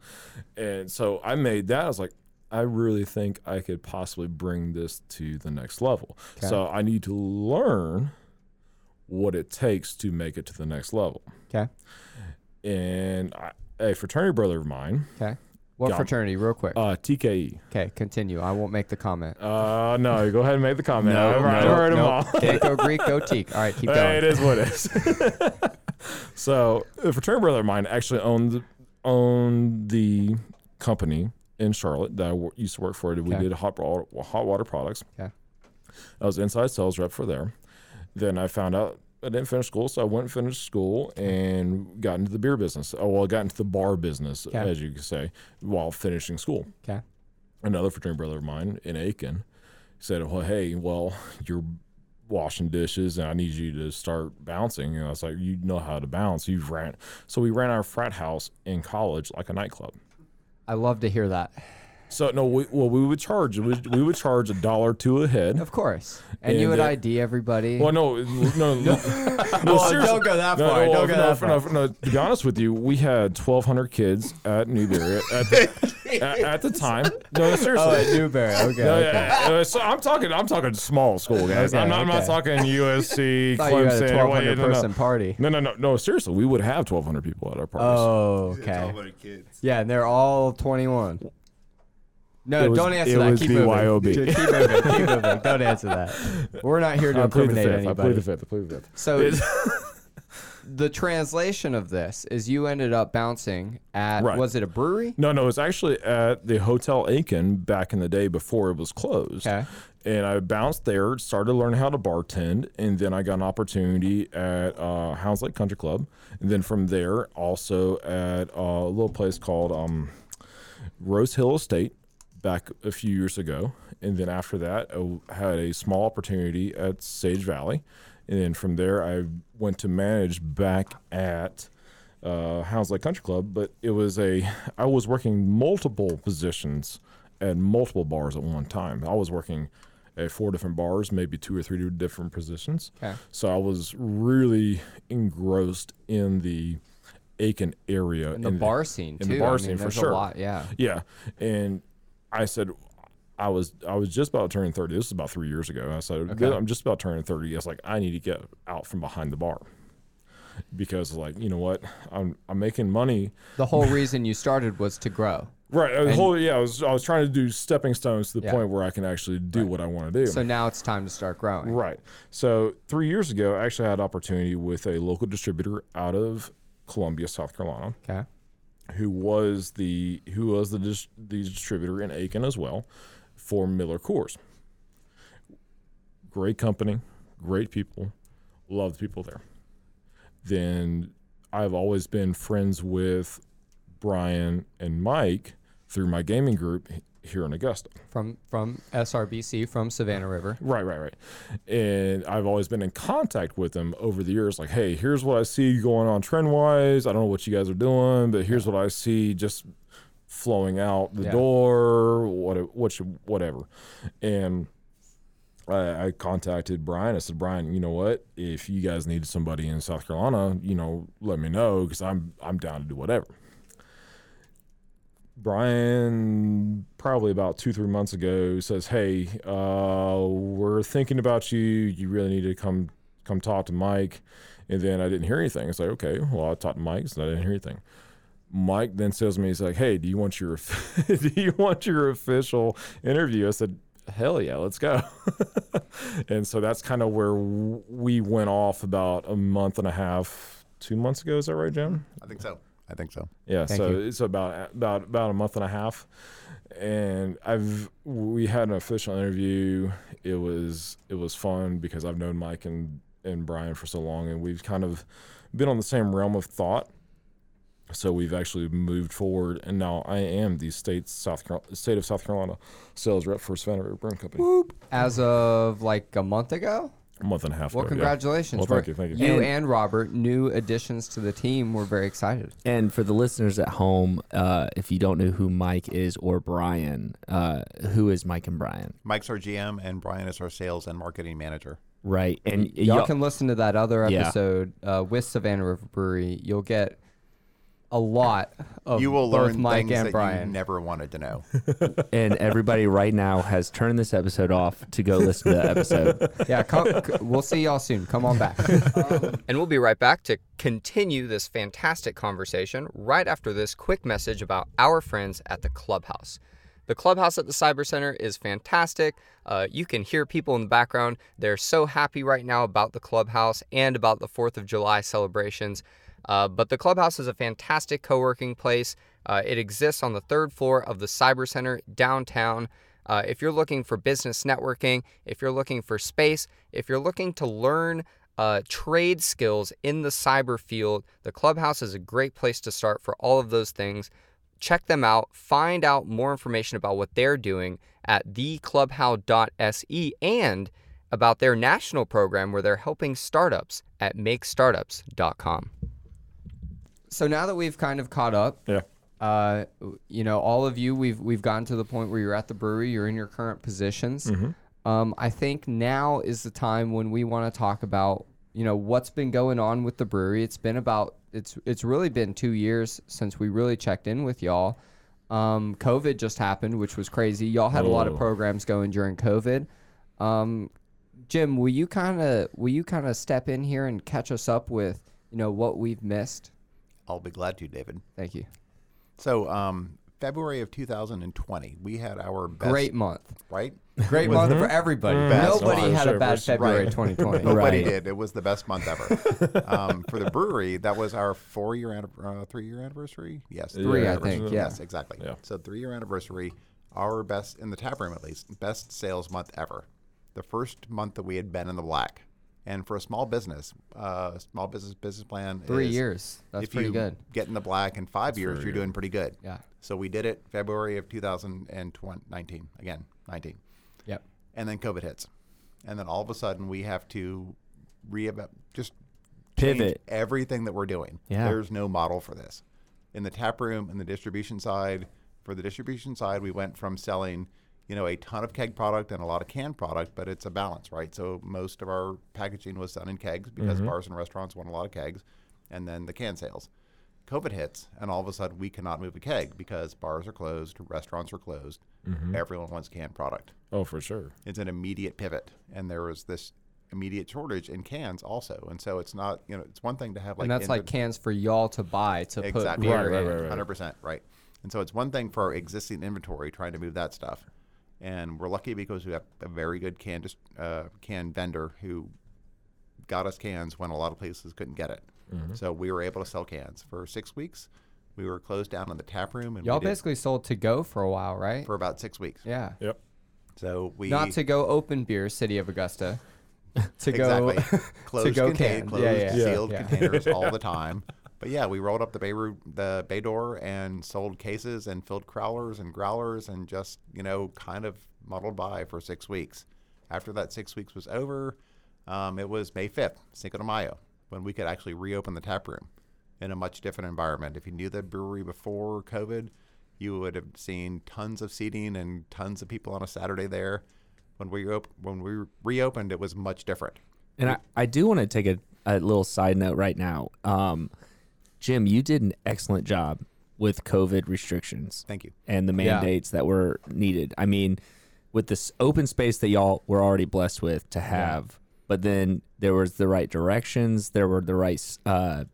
And so I made that. I was like, I really think I could possibly bring this to the next level. Okay. So I need to learn what it takes to make it to the next level. Okay. And I, a fraternity brother of mine, Okay. What fraternity, real quick? uh, TKE. Okay, continue. I won't make the comment. Uh, no, go ahead and make the comment. No, I've, I've no, heard them Nope. all. Can't go Greek, go teak. All right, keep Hey, going. it is what it is. so, a fraternity brother of mine actually owned owned the company in Charlotte that I used to work for. We Okay. did hot water, hot water products. Okay. I was inside sales rep for there. Then I found out I didn't finish school, so I went and finished school and got into the beer business. Oh, well, I got into the bar business, Okay. as you could say, while finishing school Okay. another fraternity brother of mine in Aiken said, "Well, hey, well, you're washing dishes, and I need you to start bouncing." And I was like, "You know how to bounce? You've ran." So we ran our frat house in college like a nightclub. I love to hear that. So no, we, well, we would charge we, we would charge a dollar two a head. Of course. And, you And, would uh, ID everybody. Well, no, no, no, no, Well, seriously. don't go that No, far. no, don't go no, that no, far. no, To be honest with you, we had 1,200 kids at Newberry at the, at, at the time. No, seriously. Oh, at Newberry. Okay. No, okay. yeah, uh, so I'm talking. I'm talking small school guys. Okay, I'm, not, I'm not talking USC, thought you had a Clemson. 1,200 wait, no, no. person party. No, no, no, no. Seriously, we would have 1,200 people at our party. Oh, okay. kids. Yeah, and they're all 21. No, was- don't answer that. keep moving. Keep moving. Keep moving. Don't answer that. We're not here to I incriminate fifth. I plead anybody. the fifth. I plead the fifth. So the translation of this is you ended up bouncing at Right. was it a brewery? No, no, it was actually at the Hotel Aiken back in the day before it was closed. Okay. And I bounced there, started learning how to bartend, and then I got an opportunity at uh, Houndslake Country Club. And then from there, also at uh, a little place called um, Rose Hill Estate back a few years ago. And then after that, I had a small opportunity at Sage Valley. And then from there, I went to manage back at uh, Houndslake Country Club. But it was a, I was working multiple positions at multiple bars at one time. I was working at four different bars, maybe two or three different positions. Okay. So I was really engrossed in the Aiken area. In the bar scene in too. the bar I mean, scene, for sure. Lot, yeah. yeah. And I said, I was I was just about turning thirty. This was about three years ago. I said Okay. I'm just about turning thirty. I was like, I need to get out from behind the bar because like you know what, I'm I'm making money. The whole reason you started was to grow. Right. And- whole, yeah, I was I was trying to do stepping stones to the Yeah. point where I can actually do what I want to do. So now it's time to start growing. Right. So three years ago, I actually had opportunity with a local distributor out of Columbia, South Carolina, Okay. Who was the who was the dis- the distributor in Aiken as well for MillerCoors. Great company, great people, love the people there. Then I've always been friends with Brian and Mike through my gaming group here in Augusta. From from SRBC from Savannah River. Right, right, right. And I've always been in contact with them over the years. Like, hey, here's what I see going on trend wise. I don't know what you guys are doing, but here's what I see just flowing out the Yeah. door, what, what, should- whatever. And I, I contacted Brian. I said, Brian, you know what? If you guys need somebody in South Carolina, you know, let me know because I'm I'm down to do whatever. Brian, probably about two, three months ago, says, "Hey, uh, we're thinking about you. You really need to come come talk to Mike." And then I didn't hear anything. It's like, okay, well, I talked to Mike, so I didn't hear anything. Mike then says to me, he's like, "Hey, do you want your do you want your official interview?" I said, "Hell yeah, let's go." and so that's kind of where we went off about a month and a half, two months ago. Is that right, Jim? I think so. I think so. Yeah, Thank so you. it's about about about a month and a half, and I've we had an official interview. It was it was fun because I've known Mike and and Brian for so long, and we've kind of been on the same realm of thought. So we've actually moved forward, and now I am the state South Carol- state of South Carolina sales rep for Savannah River Brewing Company. As of like a month ago. A month and a half Well, ago. yeah. congratulations. Well, thank you, thank you. You And- and Robert, new additions to the team. We're very excited. And for the listeners at home, uh, if you don't know who Mike is or Brian, uh, who is Mike and Brian? Mike's our GM and Brian is our sales and marketing manager. Right. And Y'all y'all- can listen to that other Yeah. episode uh, with Savannah River Brewery. You'll get a lot of you will both learn Mike things and that Brian. you never wanted to know. and everybody right now has turned this episode off to go listen to the episode. yeah, come, c- we'll see y'all soon. Come on back. And we'll be right back to continue this fantastic conversation right after this quick message about our friends at the Clubhouse. The Clubhouse at the Cyber Center is fantastic. Uh, you can hear people in the background. They're so happy right now about the Clubhouse and about the 4th of July celebrations. Uh, but the Clubhouse is a fantastic co working place. Uh, it exists on the third floor of the Cyber Center downtown. Uh, if you're looking for business networking, if you're looking for space, if you're looking to learn uh, trade skills in the cyber field, the Clubhouse is a great place to start for all of those things. Check them out. Find out more information about what they're doing at theclubhouse.se and about their national program where they're helping startups at makestartups.com. so now that we've kind of caught up, Yeah. uh, you know, all of you, we've we've gotten to the point where you're at the brewery, you're in your current positions. Mm-hmm. Um, I think now is the time when we want to talk about, you know, what's been going on with the brewery. It's been about it's it's really been two years since we really checked in with y'all. Um, COVID just happened, which was crazy. Y'all had a lot of programs going during COVID. Um, Jim, will you kind of will you kind of step in here and catch us up with you know what we've missed? I'll be glad to, David. Thank you. So, um, February of 2020, we had our best, Great month. right? Great month for everybody. Best Nobody month. had a bad Right. February 2020. Nobody Right. did. It was the best month ever. um, for the brewery, that was our four-year, annib- uh, three-year anniversary. Yes, Three, Yeah, I think. yeah. Yeah. Yes, exactly. Yeah. So three-year anniversary, our best in the tap room at least, best sales month ever. The first month that we had been in the black, and for a small business, uh, small business business plan. Three is years. That's if pretty you good. Get in the black in five years, you're doing pretty good. Yeah. So we did it February of 2019. Again, 19 Yep. and then COVID hits, and then all of a sudden we have to re just Pivot. everything that we're doing. Yeah. There's no model for this. In the tap room and the distribution side, for the distribution side, we went from selling, you know, a ton of keg product and a lot of canned product, but it's a balance, right? So most of our packaging was done in kegs because mm-hmm. bars and restaurants want a lot of kegs, and then the can sales. COVID hits, and all of a sudden we cannot move a keg because bars are closed, restaurants are closed. Mm-hmm. Everyone wants canned product. Oh, for sure. It's an immediate pivot, and there was this immediate shortage in cans also. And so it's not, you know, it's one thing to have like and that's like cans for y'all to buy to put exactly beer Right, in. right, right, right. hundred percent right. And so it's one thing for our existing inventory trying to move that stuff, and we're lucky because we have a very good can dis- uh, can vendor who got us cans when a lot of places couldn't get it. Mm-hmm. So we were able to sell cans for six weeks. We were closed down in the tap room, and Y'all basically sold to go for a while, right? for about six weeks. yeah. Yep. So we Not to go open beer, City of Augusta. to go exactly closed, go contain- canned. closed Yeah, yeah. sealed Yeah. containers all the time. But yeah, we rolled up the bay the bay door and sold cases and filled crowlers and growlers and just you know kind of muddled by for six weeks. After that six weeks was over, um, it was May fifth, Cinco de Mayo, when we could actually reopen the tap room in a much different environment. If you knew the brewery before COVID, you would have seen tons of seating and tons of people on a Saturday there. When we op- when we reopened, it was much different. And I, I do want to take a, a little side note right now. Um, Jim, you did an excellent job with COVID restrictions Thank you. and the Yeah. mandates that were needed. I mean, with this open space that y'all were already blessed with to have, but then there was the right directions, there were the right, uh,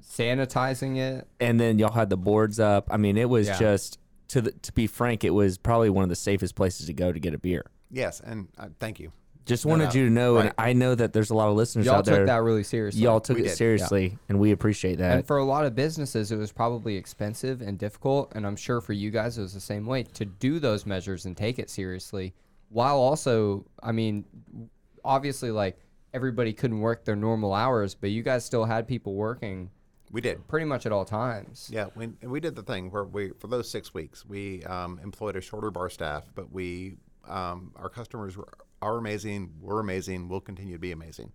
sanitizing it. and then y'all had the boards up. I mean, it was Yeah. just to the, to be frank, it was probably one of the safest places to go to get a beer. Yes, and uh, thank you. Just No wanted doubt. you to know, and I know that there's a lot of listeners Y'all out there. took that really seriously. y'all took We it did, seriously, and we appreciate that. and for a lot of businesses, it was probably expensive and difficult. And I'm sure for you guys, it was the same way to do those measures and take it seriously, while also, I mean, obviously, like everybody couldn't work their normal hours, but you guys still had people working We did. pretty much at all times. Yeah, we, we did the thing where we, for those six weeks, we um, employed a shorter bar staff, but we, um, our customers were, are amazing, were amazing, will continue to be amazing.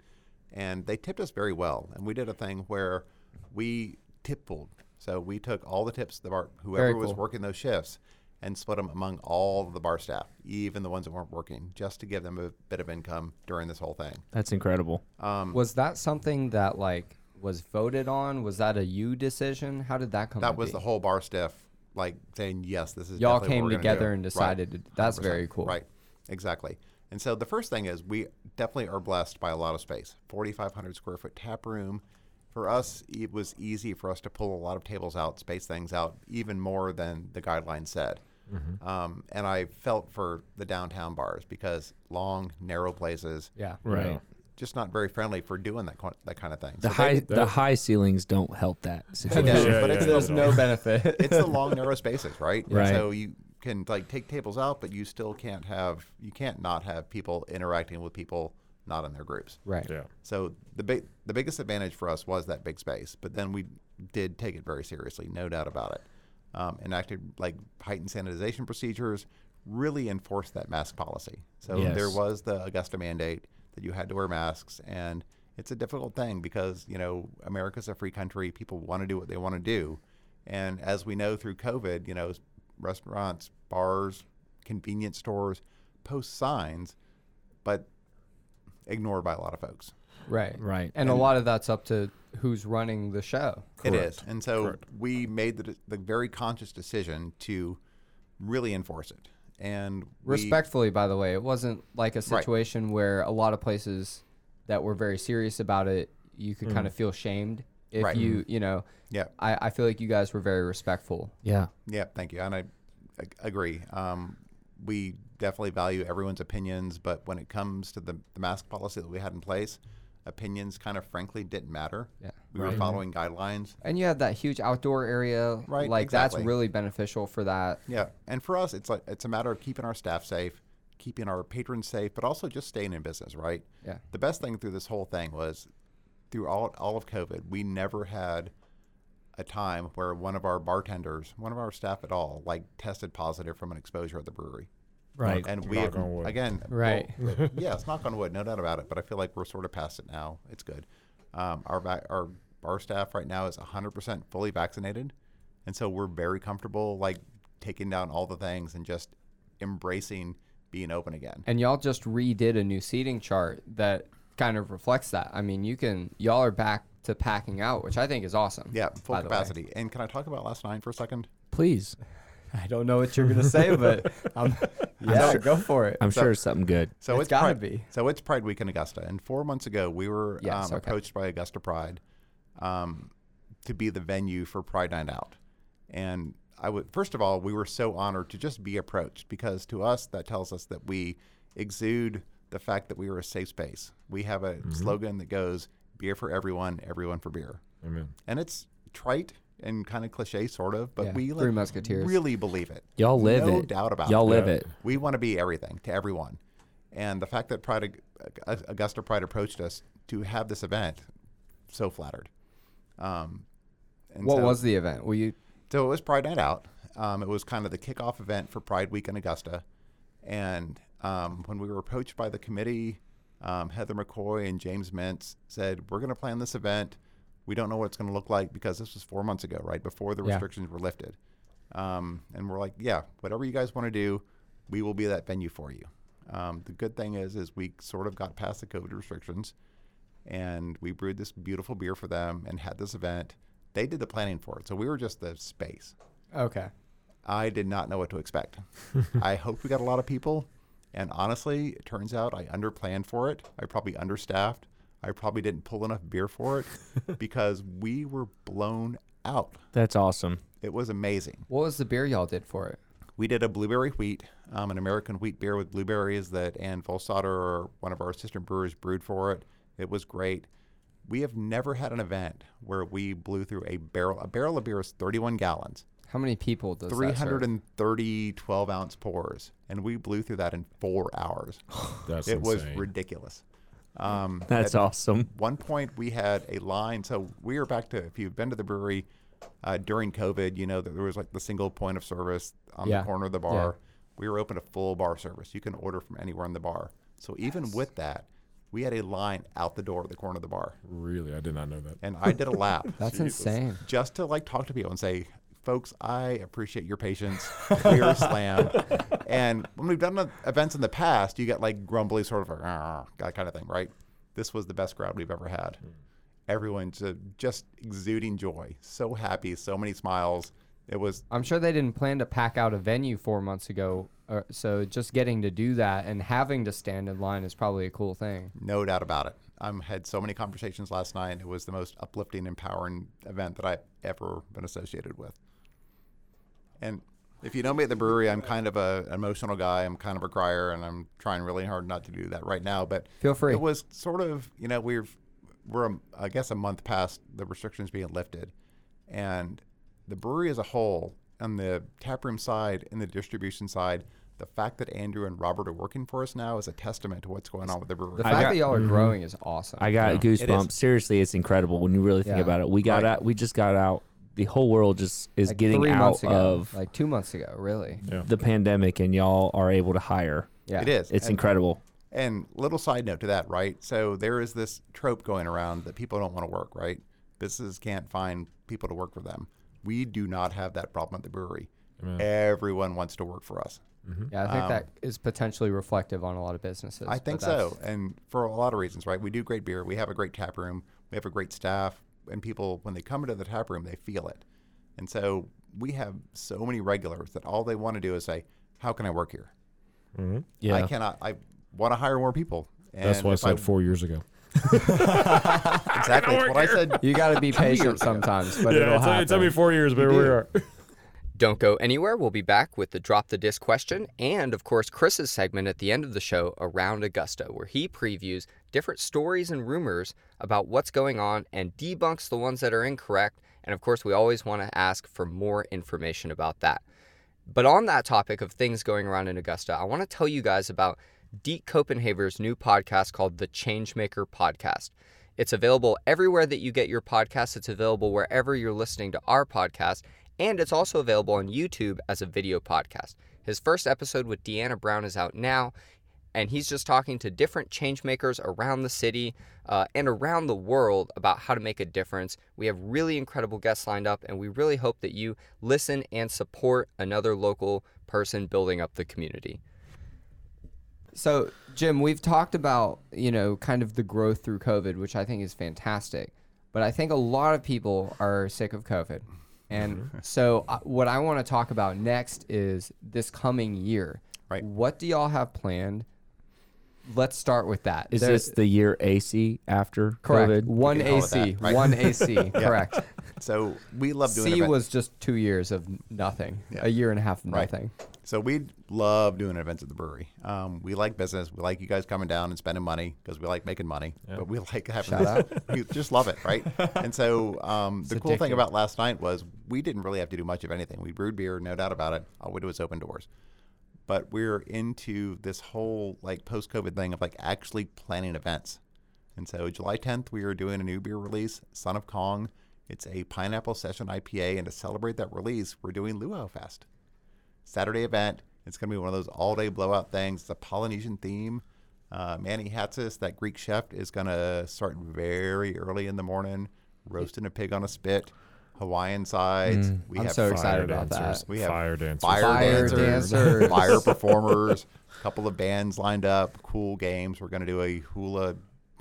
And they tipped us very well. And we did a thing where we tip pooled. So we took all the tips, the bar, whoever Very was working those shifts, and split them among all of the bar staff, even the ones that weren't working, just to give them a bit of income during this whole thing. That's incredible. Um, Was that something that like was voted on? Was that a you decision? How did that come? that to was be? the whole bar staff like saying yes this is Y'all definitely what came we're together do." and Right. decided to- that's 100%. very cool. right exactly and so the first thing is we definitely are blessed by a lot of space 4500 square foot tap room for us it was easy for us to pull a lot of tables out space things out even more than the guidelines said Mm-hmm. um, and i felt for the downtown bars because long narrow places yeah. Right. just not very friendly for doing that, ki- that kind of thing The So they- high the high ceilings don't help that situation. Yeah, Yeah, but yeah, it's yeah. There's no benefit. it's the long narrow spaces, right? And Right. So you can like take tables out, but you still can't have you can't not have people interacting with people not in their groups. right. Yeah. So the big the biggest advantage for us was that big space, but then we did take it very seriously, no doubt about it. Um, enacted like heightened sanitization procedures, really enforced that mask policy. So Yes. there was the Augusta mandate that you had to wear masks, and it's a difficult thing because you know America's a free country. People want to do what they want to do, and as we know through COVID, you know restaurants, bars, convenience stores post signs, but ignored by a lot of folks. Right. Right. And, a lot of that's up to who's running the show. It Correct. is, and so Correct. we made the, the very conscious decision to really enforce it. And we- Respectfully, by the way, it wasn't like a situation where a lot of places that were very serious about it, you could mm. kind of feel shamed if Right. you, you know. yeah, I, I feel like you guys were very respectful. Yeah. yeah, thank you, and I, ag- agree. Um, we definitely value everyone's opinions, but when it comes to the, the mask policy that we had in place, opinions kind of frankly didn't matter. Yeah. we were following guidelines. And you have that huge outdoor area. Right, Like exactly. that's really beneficial for that. Yeah, and for us, it's like it's a matter of keeping our staff safe, keeping our patrons safe, but also just staying in business, right? Yeah. The best thing through this whole thing was, through all all of COVID, we never had a time where one of our bartenders, one of our staff at all, like tested positive from an exposure at the brewery. Right. And we Knock on wood. again, Right. well, yeah, it's knock on wood, no doubt about it. But I feel like we're sort of past it now. It's good. Um, our our bar staff right now is 100% fully vaccinated, and so we're very comfortable, like taking down all the things and just embracing being open again. And y'all just redid a new seating chart that kind of reflects that. I mean, you can y'all are back to packing out, which I think is awesome. Yeah, full by the way. capacity. And can I talk about last night for a second? Please. I don't know what you're gonna say, but um, yeah, go for it. I'm So- sure it's something good. So It's gotta Pride, be. So it's Pride Week in Augusta, and four months ago we were Yes, um, okay. approached by Augusta Pride um, to be the venue for Pride Night Out, and I would first of all we were so honored to just be approached because to us that tells us that we exude the fact that we are a safe space. We have a Mm-hmm. slogan that goes "Beer for everyone, everyone for beer," Amen. and it's trite and kind of cliche, sort of, but Yeah, we Three like, Musketeers. really believe it. Y'all live no it. doubt about Y'all it. live Yeah. it. We want to be everything to everyone. And the fact that Pride Augusta Pride approached us to have this event, so flattered. Um, and What so, was the event? Were you? so it was Pride Night Out. Um, it was kind of the kickoff event for Pride Week in Augusta. And um, when we were approached by the committee, um, Heather McCoy and James Mintz said, "We're going to plan this event. We don't know what it's going to look like because this was four months ago, right before the Yeah. restrictions were lifted." Um, and we're like, "Yeah, whatever you guys want to do, we will be that venue for you." Um, the good thing is, is we sort of got past the COVID restrictions, and we brewed this beautiful beer for them and had this event. They did the planning for it, so we were just the space. Okay. I did not know what to expect. I hoped we got a lot of people, and honestly, it turns out I underplanned for it. I probably understaffed. I probably didn't pull enough beer for it because we were blown out. That's awesome. It was amazing. What was the beer y'all did for it? We did a blueberry wheat, um, an American wheat beer with blueberries that Ann Volstadter, one of our assistant brewers, brewed for it. It was great. We have never had an event where we blew through a barrel. A barrel of beer is 31 gallons. How many people does that serve? 330 12 ounce pours, and we blew through that in four hours. That's it was insane. ridiculous. Um, That's at awesome. one point, we had a line. So we were back to if you've been to the brewery uh, during COVID, you know that there was like the single point of service on Yeah. the corner of the Yeah. bar. We were open to full bar service. You can order from anywhere in the bar. So even with that, we had a line out the door at the corner of the bar, Really, I did not know that. and I did a lap That's insane. just to like talk to people and say, folks, I appreciate your patience. We are slammed. And when we've done the events in the past, you get like grumbly sort of like, "Ah," that kind of thing, right? This was the best crowd we've ever had. Everyone's uh, just exuding joy, so happy, so many smiles. It was I'm sure they didn't plan to pack out a venue four months ago. Or, so just getting to do that and having to stand in line is probably a cool thing. no doubt about it. I um, had so many conversations last night. It was the most uplifting, empowering event that I've ever been associated with. And if you know me at the brewery, I'm kind of a, an emotional guy. I'm kind of a crier, and I'm trying really hard not to do that right now. But Feel free. It was sort of, you know, we've we're um, I guess a month past the restrictions being lifted, and the brewery as a whole, on the taproom side and the distribution side, the fact that Andrew and Robert are working for us now is a testament to what's going on with the brewery. The fact got- that y'all are Mhm. growing is awesome. I got It goosebumps. is. Seriously, it's incredible when you really think Yeah. about it. We got Right. out. We just got out. The whole world just is Like getting three out ago, of like two months ago, really. Yeah. the pandemic, and y'all are able to hire. Yeah, It is. It's And- incredible. And little side note to that, right? So there is this trope going around that people don't want to work, right? Businesses can't find people to work for them. We do not have that problem at the brewery. Amen. Everyone wants to work for us. Yeah, I think Um, that is potentially reflective on a lot of businesses. I think so, and for a lot of reasons, right? We do great beer. We have a great tap room. We have a great staff, and people when they come into the tap room, they feel it. And so we have so many regulars that all they want to do is say, "How can I work here? hmm Yeah. I cannot. I want to hire more people." And That's what I if said four years ago. Exactly. That's what I said. You got to be patient sometimes, but it'll happen. four years, but You here we do. are. Don't go anywhere. We'll be back with the Drop the Dis question and, of course, Chris's segment at the end of the show around Augusta, where he previews different stories and rumors about what's going on and debunks the ones that are incorrect. And of course, we always want to ask for more information about that. But on that topic of things going around in Augusta, I want to tell you guys about Deke Copenhaver's new podcast called The Changemaker Podcast. It's available everywhere that you get your podcasts. It's available wherever you're listening to our podcast, and it's also available on YouTube as a video podcast. His first episode with Deanna Brown is out now, and he's just talking to different changemakers around the city uh, and around the world about how to make a difference. We have really incredible guests lined up, and we really hope that you listen and support another local person building up the community. So, Jim, we've talked about, you know, kind of the growth through COVID, which I think is fantastic. but I think a lot of people are sick of COVID. And so, uh, what I want to talk about next is this coming year. Right. What do y'all have planned? Let's start with that. Is There- this the year AC after correct? COVID? One can call it AC. that, right? One AC. Correct. So we love doing C events. was just two years of nothing. Yeah. A year and a half of Right. nothing. So we love doing events at the brewery. Um, we like business. We like you guys coming down and spending money because we like making money. But we like having Shout out. we just love it, right? and so um, the It's cool thing about last night was we didn't really have to do much of anything. We brewed beer, no doubt about it. All we did was open doors. But we're into this whole like post-COVID thing of like actually planning events. And so July 10th, we are doing a new beer release, Son of Kong. It's a pineapple session IPA, and to celebrate that release, we're doing Luau Fest. Saturday event. It's going to be one of those all day blowout things. It's a Polynesian theme. Uh, Manny Hatsis, that Greek chef, is going to start very early in the morning, roasting a pig on a spit, Hawaiian sides. we I'm have so fire excited about dancers. that. We have fire dancers. fire, Fire dancers, dancers. fire performers, a couple of bands lined up, cool games. We're going to do a hula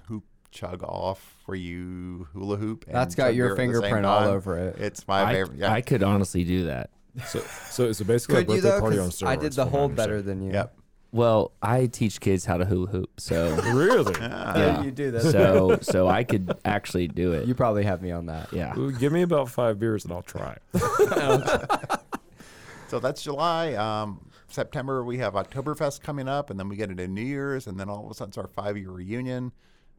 hoop chug off for you hula hoop. And That's got your beer at the same fingerprint all over it. It's my I, favorite. Yeah. I could honestly do that. So, so, so basically, Could a you birthday though? party on 'Cause steroids. I did the from my hold better understanding. than you. yep. Well, I teach kids how to hula hoop, so Really? yeah. you do that. so so I could actually do it. You probably have me on that. yeah. Well, Give me about five beers and I'll try. So that's July. Um, September, we have Oktoberfest coming up, and then we get into New Year's, and then all of a sudden it's our five year reunion.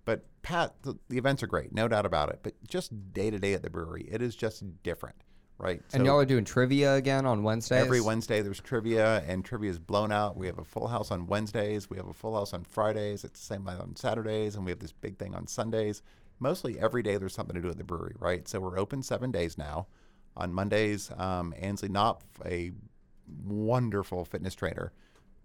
But Pat, the, the events are great, no doubt about it. But just day to day at the brewery, it is just different, right? And y'all are doing trivia again on Wednesdays. Every Wednesday there's trivia, and trivia is blown out. We have a full house on Wednesdays. We have a full house on Fridays. It's the same on Saturdays, and we have this big thing on Sundays. Mostly every day there's something to do at the brewery, right? So we're open seven days now. On Mondays, um, Ansley Knopf, a wonderful fitness trainer,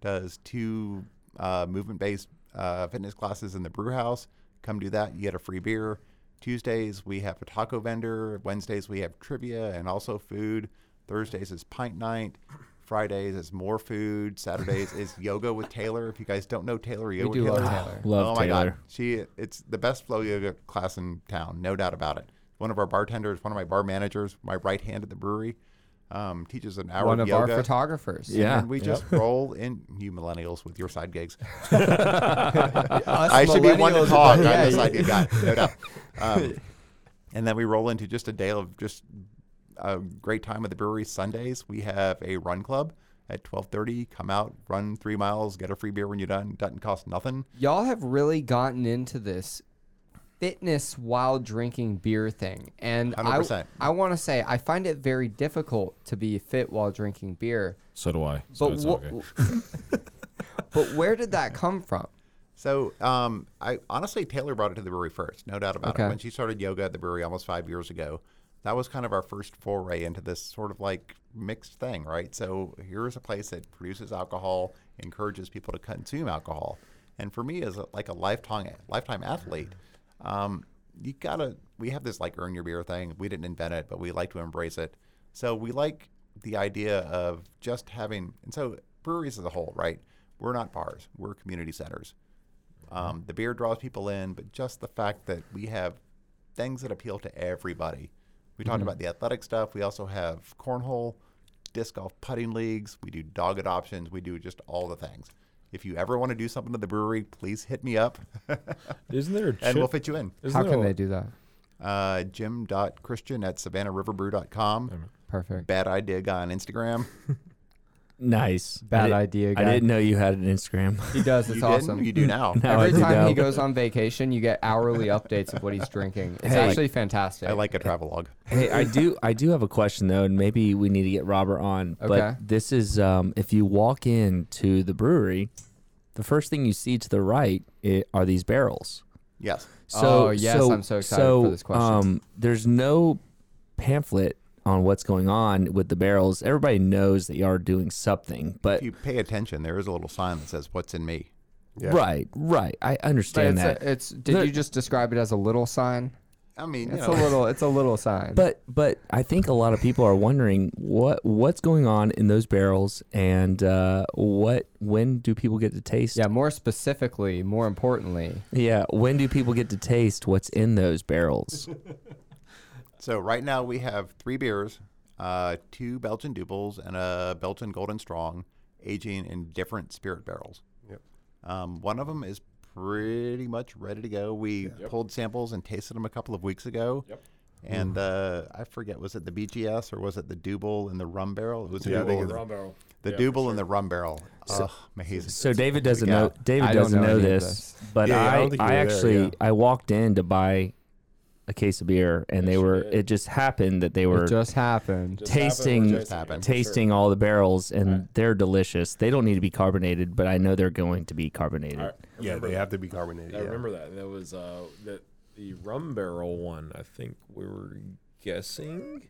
does two uh, movement-based uh, fitness classes in the brew house. Come do that. You get a free beer. Tuesdays we have a taco vendor. Wednesdays we have trivia and also food. Thursdays is pint night. Fridays is more food. Saturdays is yoga with Taylor. If you guys don't know Taylor, yoga do with love Taylor. Taylor. Love oh my god, she it's the best flow yoga class in town, no doubt about it. One of our bartenders, one of my bar managers, my right hand at the brewery, um, teaches an hour One of of yoga. our photographers. Yeah. And we just roll in, you millennials with your side gigs. I should be one to millennials- talk. Yeah, I'm the yeah. side gig guy, no doubt. Um, and then we roll into just a day of just a great time at the brewery. Sundays we have a run club at 12:30. Come out, run three miles, get a free beer when you're done. Doesn't cost nothing. Y'all have really gotten into this fitness while drinking beer thing. And I, 100%. I want to say, I find it very difficult to be fit while drinking beer. So do I. So But, it's wha- okay. but where did that come from? So, um, I honestly Taylor brought it to the brewery first, no doubt about Okay. it. When she started yoga at the brewery almost five years ago, that was kind of our first foray into this sort of like mixed thing, right? So here's a place that produces alcohol, encourages people to consume alcohol, and for me as a, like a lifetime lifetime athlete, um, you gotta. We have this like earn your beer thing. We didn't invent it, but we like to embrace it. So we like the idea of just having, and so breweries as a whole, right? We're not bars. We're community centers. Um, the beer draws people in, but just the fact that we have things that appeal to everybody. We talked about the athletic stuff. We also have cornhole, disc golf putting leagues. We do dog adoptions. We do just all the things. If you ever want to do something at the brewery, please hit me up Isn't there a and we'll fit you in. isn't How there can a- they do that? Uh, Jim.Christian at SavannahRiverbrew.com. Perfect. Bad idea guy on Instagram. Nice. Bad I did- idea, I didn't know you had an Instagram. He does. It's you awesome. didn't? You do now. No, I Every do time he know. goes on vacation, you get hourly updates of what he's drinking. It's Hey. actually fantastic. I like a travelogue. Hey, I do I do have a question though, and maybe we need to get Robert on. Okay. But this is um, if you walk into the brewery, the first thing you see to the right i are these barrels. Yes. So Oh, yes, so- I'm so excited so, for this question. Um, there's no pamphlet on what's going on with the barrels. Everybody knows that you are doing something, but If you pay attention, there is a little sign that says "What's in me." right, right. I But understand it's, that. a, it's did There- you just describe it as a little sign? I mean, It's know, a little. It's a little sign. But but I think a lot of people are wondering what what's going on in those barrels and uh, what when do people get to taste? yeah, more specifically, more importantly, Yeah, when do people get to taste what's in those barrels? So right now we have three beers, uh, two Belgian Doubles and a Belgian Golden Strong, aging in different spirit barrels. Yep. Um, one of them is pretty much ready to go. We pulled samples and tasted them a couple of weeks ago. Yep. And uh, I forget, was it the BGS or was it the Double and the rum barrel? It was the Yeah, I think Double, it's- barrel. the Yeah, Double for and the rum barrel. Oh, amazing. So David doesn't know. David I don't doesn't know know, any of this, this. but Yeah, yeah, I I, I, you were there, actually yeah. I walked in to buy a case of beer, and they were. It just happened that they were It just happened. Just happened tasting with Jason, happened. for sure. tasting all the barrels, and Right. they're delicious. They don't need to be carbonated, but I know they're going to be carbonated. I Yeah, remember they have to be carbonated. I yeah. remember that. That was uh, that the rum barrel one. I think we were guessing.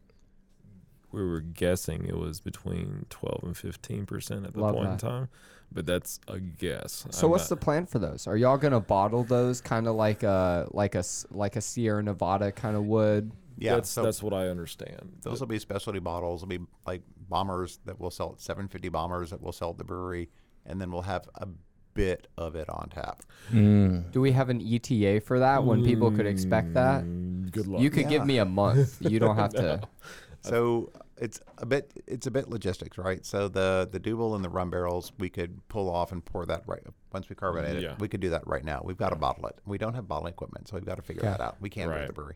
We were guessing it was between twelve and fifteen percent at the Love point in that. time, but that's a guess. So I'm what's the plan for those? Are y'all gonna bottle those kind of like a like a s- like a Sierra Nevada kind of wood? Yeah, that's so that's what I understand. those will be specialty bottles. Will be like bombers that we'll sell at 750 bombers that we'll sell at the brewery, and then we'll have a bit of it on tap. Mm. Do we have an ETA for that when people could expect that? Mm, Good luck. You could give me a month. You don't have to. So it's a bit it's a bit logistics, right? So the the Double and the rum barrels we could pull off and pour that right once we carbonate Yeah. it. We could do that right now. We've got to bottle it. We don't have bottling equipment, so we've got to figure Okay. that out. We can't do it at the brewery.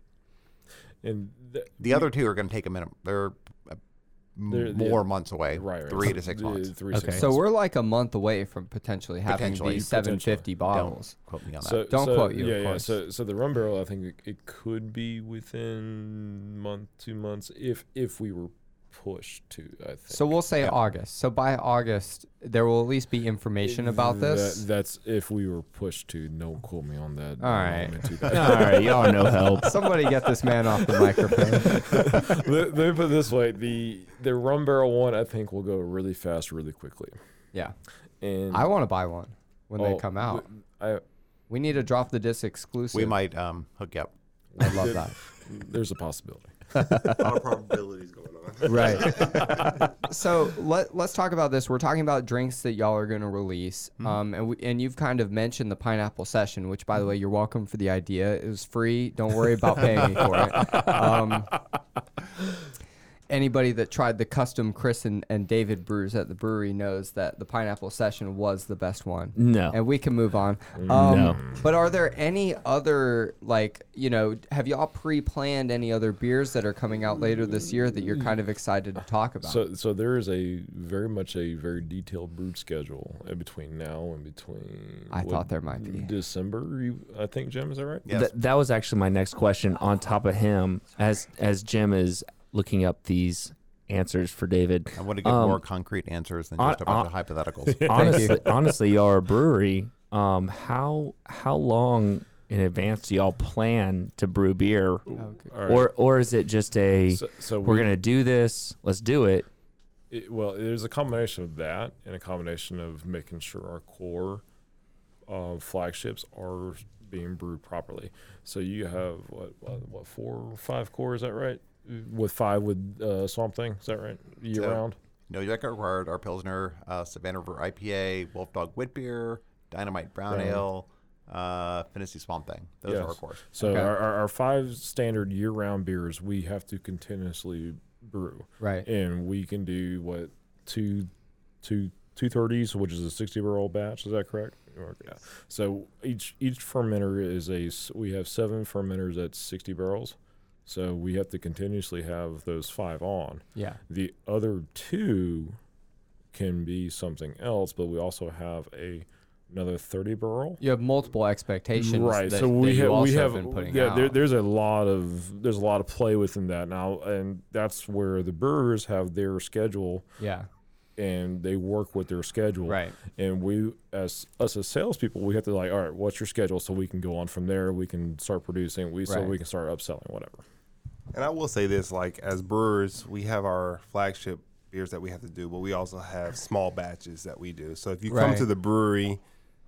and th- The other two are going to take a minute. They're uh, They're- more yeah. months away, right, right. three to six months. Three, Okay. six So months. we're like a month away from potentially having Potentially. these 750 bottles. Don't quote me on that. So, Don't so- quote you, of Yeah, yeah. So, so the rum barrel, I think it, it could be within month, two months, if if we were pushed to. I think. So we'll say Yeah. August. So by August, there will at least be information about this. That, that's if we were pushed to. Don't quote me on that. All right. That. All right. y'all are no help. Somebody get this man off the microphone. let, let me put it this way: the the rum barrel one, I think, will go really fast, really quickly. Yeah, And I want to buy one when they oh, come out. I We need to drop the dis exclusive. we might um, hook you up. I love that. there's a possibility. A lot of probabilities going on. right. so let let's talk about this. We're talking about drinks that y'all are going to release, um, and we, and you've kind of mentioned the pineapple session, which by the way, you're welcome for the idea. It was free. Don't worry about paying me for it. Um, anybody that tried the custom Chris and, and David brews at the brewery knows that the pineapple session was the best one. No. And we can move on. Um, No. But are there any other, like, you know, have y'all pre planned any other beers that are coming out later this year that you're kind of excited to talk about? So, so there is a very much a very detailed brew schedule in between now and between. I what, thought there might be. December. I think Jim is that right? Yes. Th- that was actually my next question. On top of him, as as Jim is looking up these answers for David, I want to get Um, more concrete answers than on- just a bunch on- of hypotheticals. honestly, honestly, y'all are a brewery. Um, how how long in advance do y'all plan to brew beer, Okay. All right. or or is it just a so, so we're we- gonna do this, let's do it? It, well, there's a combination of that and a combination of making sure our core uh, flagships are being brewed properly. So you have what what, what four or five core? Is that right? With five with uh, Swamp Thing, is that right? Year So- round. No Jacket required. Our Pilsner, uh, Savannah River IPA, Wolf Dog Wit Beer, Dynamite Brown Brown. Ale, uh, Fantasy Swamp Thing. Those are our Yes. cores. So Okay. our, our, our five standard year-round beers we have to continuously brew, Right. and we can do what two, two, two thirties, which is a sixty-barrel batch. Is that correct? Yeah. So each each fermenter is a We have seven fermenters at sixty barrels, so we have to continuously have those five on. Yeah. The other two can be something else, but we also have a another thirty barrel. You have multiple expectations. Right. That, so we have we have been putting yeah. out. There, there's a lot of there's a lot of play within that now, and that's where the brewers have their schedule yeah. and they work with their schedule. Right. And we, as us as salespeople, we have to like, all right, what's your schedule, so we can go on from there. We can start producing. We so we can start upselling whatever. And I will say this: like as brewers, we have our flagship beers that we have to do, but we also have small batches that we do. So if you come Right. to the brewery,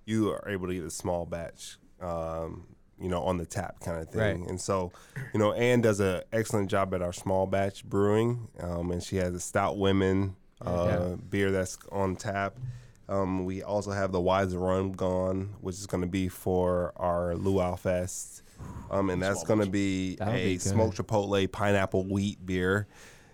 you are able to get a small batch, um, you know, on the tap kind of thing. Right. And so, you know, Anne does an excellent job at our small batch brewing, um, and she has a stout women uh, Yeah. beer that's on tap. Um, we also have the Wise Rum Gone, which is going to be for our Luau Fest. Um, and that's going to be That'll a be good. smoked chipotle pineapple wheat beer.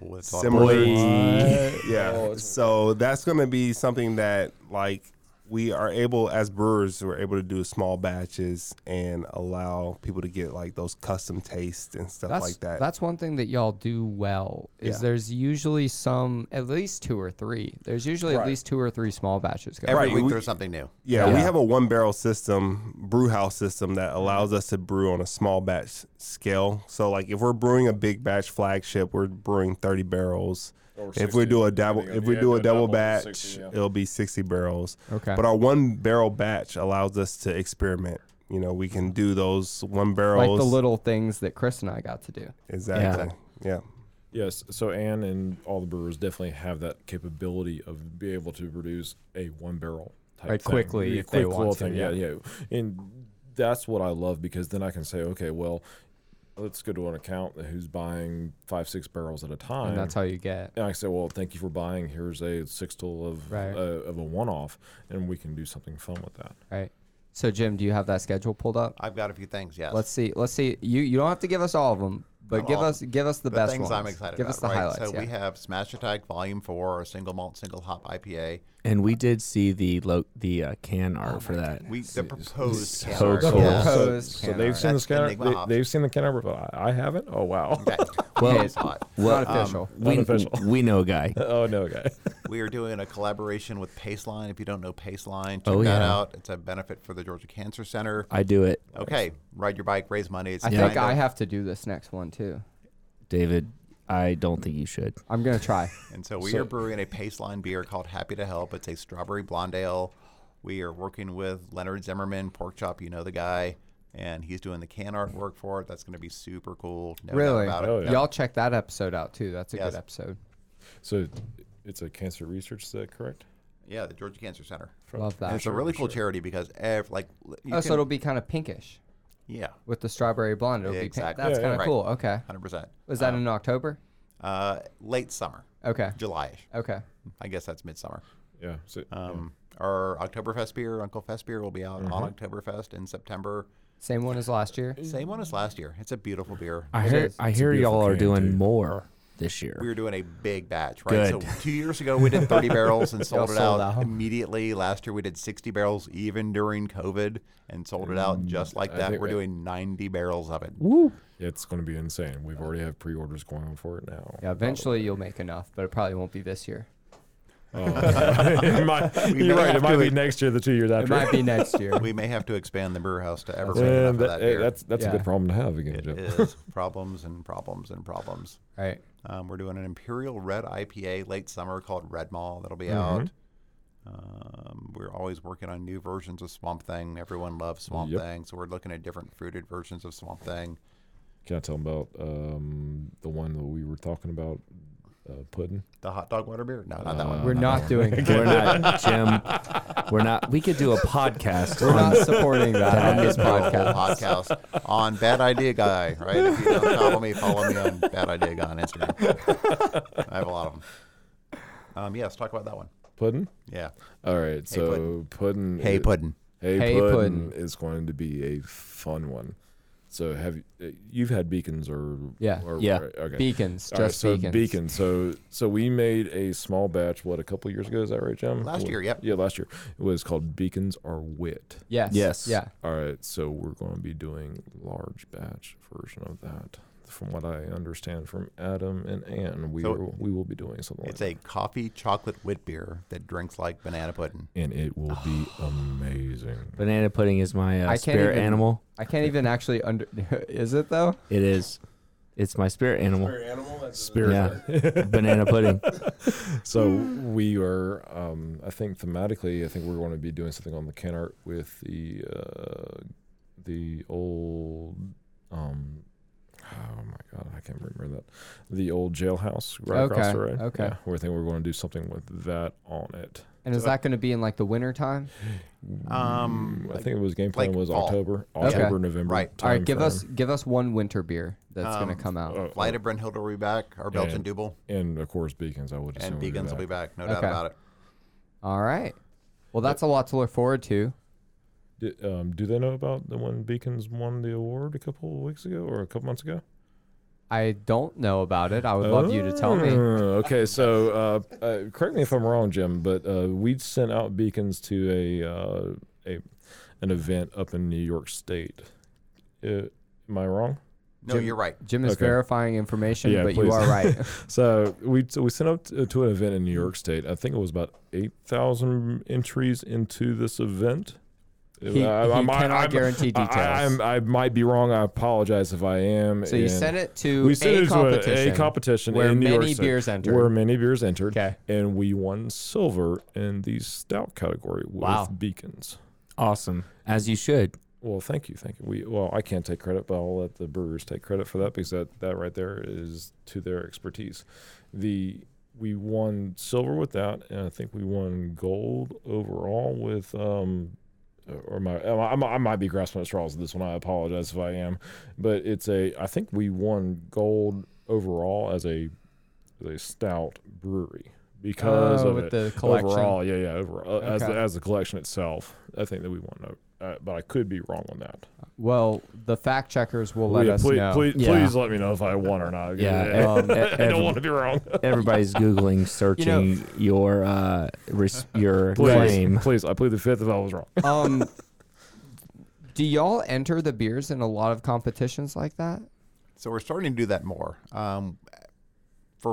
Ooh, it's Similar, Boy. yeah. So that's going to be something that like we are able as brewers we're able to do small batches and allow people to get like those custom tastes and stuff That's like that. that's one thing that y'all do well. Is Yeah. there's usually some at least two or three. There's usually at least two or three small batches. going. Every Right, week we- there's something new. Yeah, we have a one barrel system, brew house system that allows us to brew on a small batch scale. So like if we're brewing a big batch flagship, we're brewing 30 barrels. Or If we do a double if we yeah, do a double double, batch, 60, yeah. it'll be 60 barrels. Okay. But our one barrel batch allows us to experiment. You know, we can do those one barrels. like the little things that Chris and I got to do. Exactly. Yeah. Yes, so Ann and all the brewers definitely have that capability of be able to produce a one barrel type Right, thing. quickly Yeah, if they want to, thing. Yeah, yeah. yeah. And that's what I love because then I can say, okay, well, let's go to an account who's buying five, six barrels at a time. And that's how you get. and I say, well, thank you for buying. Here's a sixtel of Right. uh, of a one off, and we can do something fun with that. Right. So Jim, do you have that schedule pulled up? I've got a few things. Yes. Let's see. Let's see. You you don't have to give us all of them, but Not give all. us give us the, the best things ones. I'm excited give about. us the right? highlights. So yeah. we have Smash Attack Volume Four, a single malt, single hop IPA. And we did see the lo- the uh, can art for that. We the proposed so can cool. art, The yes. proposed So, so can they've art. seen the That's scanner. Enigma They, they've seen the can art, but I, I haven't. Oh wow. Okay. Well, it's hot. well, Not official. we, Unofficial. we know a guy. oh no, guy. We are doing a collaboration with Paceline. If you don't know Paceline, check Oh, that yeah. out. It's a benefit for the Georgia Cancer Center. I do it, Okay, ride your bike, raise money. It's I think of- I have to do this next one too. David. I don't think you should. I'm gonna try. And so we So- are brewing a Paceline beer called Happy to Help. It's a strawberry blonde ale. We are working with Leonard Zimmerman, Pork Chop. You know the guy, and he's doing the can artwork for it. That's going to be super cool. No really, about it. Oh, yeah. y'all check that episode out too. That's a Yes. good episode. So it's a cancer research. Is that correct? Yeah, the Georgia Cancer Center. Love And that. it's a really cool charity because ev- like you Oh, so it'll be kind of pinkish yeah, with the strawberry blonde. It'll be pink. Exactly. That's Yeah, kind yeah. of Right. cool. Okay. hundred percent. Was that in October? uh, late summer, Okay. July-ish? Okay. I guess that's midsummer. Yeah. So, Um, Our Oktoberfest beer, Uncle Fest beer, will be out Mm-hmm. on Oktoberfest in September. Same one as last year. Same one as last year. It's a beautiful beer. I It hear is. I hear y'all are doing too. more this year. We were doing a big batch, right? Good. So two years ago we did 30 barrels and sold it sold out, out. immediately. Last year we did 60 barrels, even during COVID, and sold it out mm, just like that. We're doing 90 barrels of it. Woo! it's going to be insane. We've already have pre-orders going on for it now. Yeah. Eventually you'll make enough, but it probably won't be this year. Oh, it might, you're right. It might be ex- next year, the two years It after. might be next year. We may have to expand the brew house to ever make enough of that- that beer. that's that's a good problem to have again, It Jeff. is problems and problems and problems. Right. Um, we're doing an Imperial Red IPA late summer called Red Mall that'll be Mhm. out. Um, we're always working on new versions of Swamp Thing. Everyone loves Swamp Yep. Thing, so we're looking at different fruited versions of Swamp Thing. Can I tell them about um, the one that we were talking about, uh, pudding? The hot dog water beer? No, not that one. Uh, We're not doing. We're not, Jim. We're not. We could do a podcast. We're on- not supporting that on this podcast. podcast on Bad Idea Guy, right? If you don't follow me, follow me on Bad Idea Guy on Instagram. I have a lot of them. Um, yeah, let's talk about that one. Pudding? Yeah. All right. so Puddin'. pudding. Hey, i- Puddin. Hey, Hey, pudding, Puddin'. is going to be a fun one. So have you? uh, You've had beacons or Yeah. or- Yeah. right, okay. Beacons, All right, just so beacons. beacon. So so we made a small batch. What a couple years ago? Is that right, Jim? Last What- year, yep. Yeah, last year. It was called Beacons Are Wit. Yes. Yes. Yeah. All right, so we're going to be doing large batch version of that. From what I understand from Adam and Ann, we So will, we will be doing something It's like a coffee chocolate wit beer that drinks like banana pudding. and it will be amazing. Banana pudding is my uh, I can't spirit even- animal. I can't even actually under. Is it though? It is. It's my spirit animal. Spirit. Yeah. Banana pudding. So we are, um, I think thematically, I think we're going to be doing something on the can art with the uh, the old. Um, oh my god, I can't remember that. The old jailhouse right across Okay, the road. okay. Yeah, we think we're going to do something with that on it. And is that going to be in like the winter time? Um, Mm, I like- think it was game plan like was fall. October, Okay. October, November. Right. All right, give timeframe. us give us one winter beer that's going Um, to come out. Uh, Flight of Brunhilde will be back. Our Belgian And- Double and of course beacons. I would assume and would Vegans will be back. back. No doubt about it. All right. Well, that's a lot to look forward to. Di- um, do they know about the when Beacons won the award a couple of weeks ago or a couple months ago? I don't know about it. I would love you to tell me. Oh, Okay, so uh, uh, correct me if I'm wrong, Jim, but uh, we sent out beacons to a uh, a an event up in New York State. Uh, am I wrong? No, Jim- you're right. Jim is Okay. verifying information, Yeah, but you are right. So we so we sent out to, to an event in New York State. I think it was about eight thousand entries into this event. He, he cannot guarantee details. I, I'm- I might be wrong. I apologize if I am. so you sent it to we a it to competition, a, a competition where in New many State, beers entered. Where many beers entered. Okay. And we won silver in the stout category with Wow. beacons. Awesome, as you should. Well, thank you, thank you. We well, I can't take credit, but I'll let the brewers take credit for that because that that right there is to their expertise. The we won silver with that, and I think we won gold overall with um. Or my, I, might be grasping at straws with this one. I apologize if I am, but it's a. I think we won gold overall as a, as a stout brewery because Oh, of it. the collection. overall. Yeah, yeah, overall as the, as the collection itself. I think that we won, uh, but I could be wrong on that. Well, the fact checkers will let Yeah, us please, know. Please, Yeah. please let me know if I won or not. Yeah, um, I every- don't want to be wrong. Everybody's googling, searching your uh, res- your Please, claim. please, I plead the fifth if I was wrong. um, do y'all enter the beers in a lot of competitions like that? So we're starting to do that more. Um,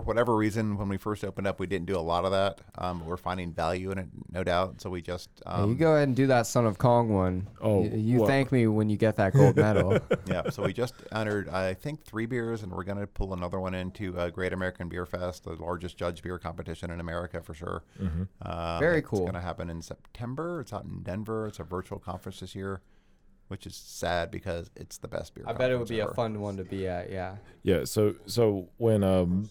for whatever reason, when we first opened up, we didn't do a lot of that. Um, but we're finding value in it, no doubt. So we just Yeah, um, you go ahead and do that Son of Kong one. Oh, you, you what? thank me when you get that gold medal. yeah. So we just entered, I think, three beers, and we're going to pull another one into uh, Great American Beer Fest, the largest judge beer competition in America for sure. Uh, Very cool. It's going to happen in September. It's out in Denver. It's a virtual conference this year, which is sad because it's the best beer. I bet it would conference be a fun one to be at. Yeah. Yeah. So, so when um,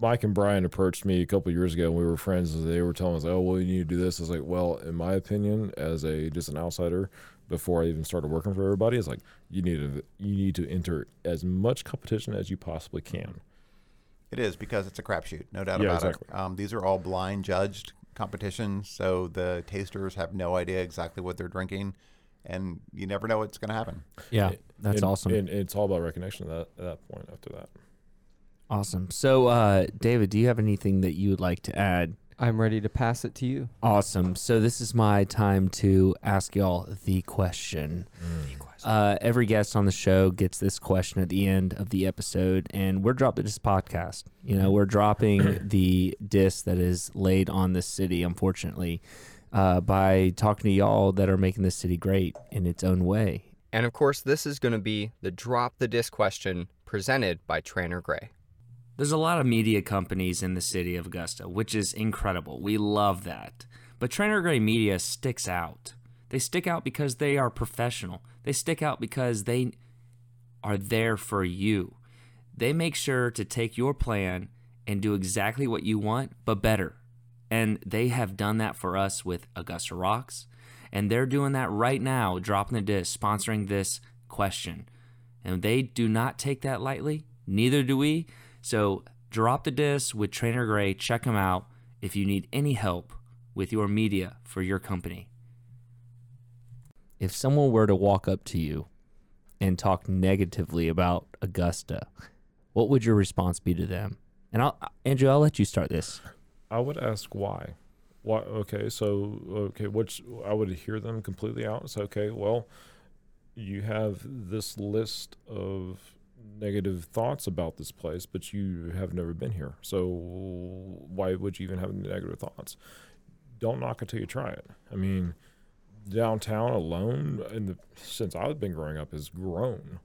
Mike and Brian approached me a couple of years ago, and we were friends, and they were telling us, "Oh, well, you need to do this." I was like, "Well, in my opinion, as a just an outsider, before I even started working for everybody, it's like you need to you need to enter as much competition as you possibly can." It is because it's a crapshoot, no doubt Yeah, about exactly. it. Um, these are all blind judged competitions, so the tasters have no idea exactly what they're drinking, and you never know what's going to happen. Yeah, that's And- awesome. And it's all about recognition at that, at that point. After that, awesome. So, uh, David, do you have anything that you would like to add? I'm ready to pass it to you. Awesome. So this is my time to ask y'all the question. Uh, every guest on the show gets this question at the end of the episode, and we're dropping this podcast. You know, we're dropping the dis that is laid on this city, unfortunately, uh, by talking to y'all that are making this city great in its own way. And of course, this is going to be the drop the dis question presented by Tranter Grey. There's a lot of media companies in the city of Augusta, which is incredible. We love that. But Tranter Grey Media sticks out. They stick out because they are professional. They stick out because they are there for you. They make sure to take your plan and do exactly what you want, but better. And they have done that for us with Augusta Rocks. And they're doing that right now, dropping the dis, sponsoring this question. And they do not take that lightly. Neither do we. So drop the dis with Tranter Grey. Check them out if you need any help with your media for your company. If someone were to walk up to you and talk negatively about Augusta, what would your response be to them? And I'll, Andrew, I'll let you start this. I would ask why. Why? Okay, so okay, which I would hear them completely out. It's okay. Well, you have this list of negative thoughts about this place, but you have never been here. So why would you even have negative thoughts? Don't knock until you try it. I mean, downtown alone, in the since I've been growing up, has grown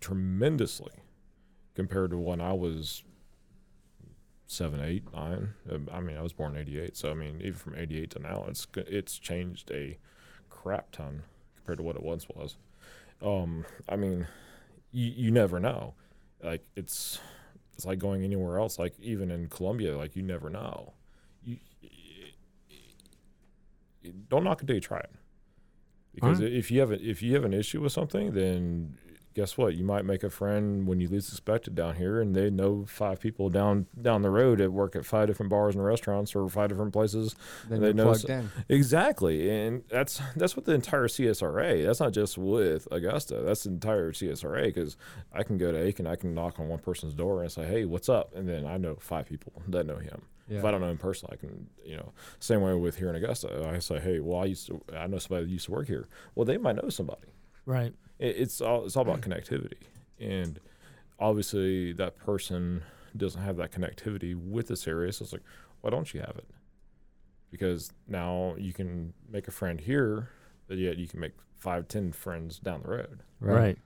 tremendously compared to when I was seven, eight, nine. Um, I mean, I was born in '88, so I mean, even from '88 to now, it's it's changed a crap ton compared to what it once was. Um, I mean, you you never know. Like it's it's like going anywhere else. Like even in Columbia, like you never know. You, don't knock until you try it. Because Alright. if you have a, if you have an issue with something, then guess what? You might make a friend when you least expect it down here, and they know five people down down the road that work at five different bars and restaurants or five different places. Then They know plugged s- in. Exactly, and that's that's what the entire CSRA. That's not just with Augusta. That's the entire CSRA because I can go to Aiken, I can knock on one person's door and say, "Hey, what's up?" And then I know five people that know him. If I don't know him personally, I can, you know, same way with here in Augusta. I say, "Hey, well, I used to, I know somebody that used to work here." Well, they might know somebody. Right. It, it's all it's all about mm. connectivity, and obviously that person doesn't have that connectivity with this area. So it's like, why don't you have it? Because now you can make a friend here, but yet you can make five, ten friends down the road. Right.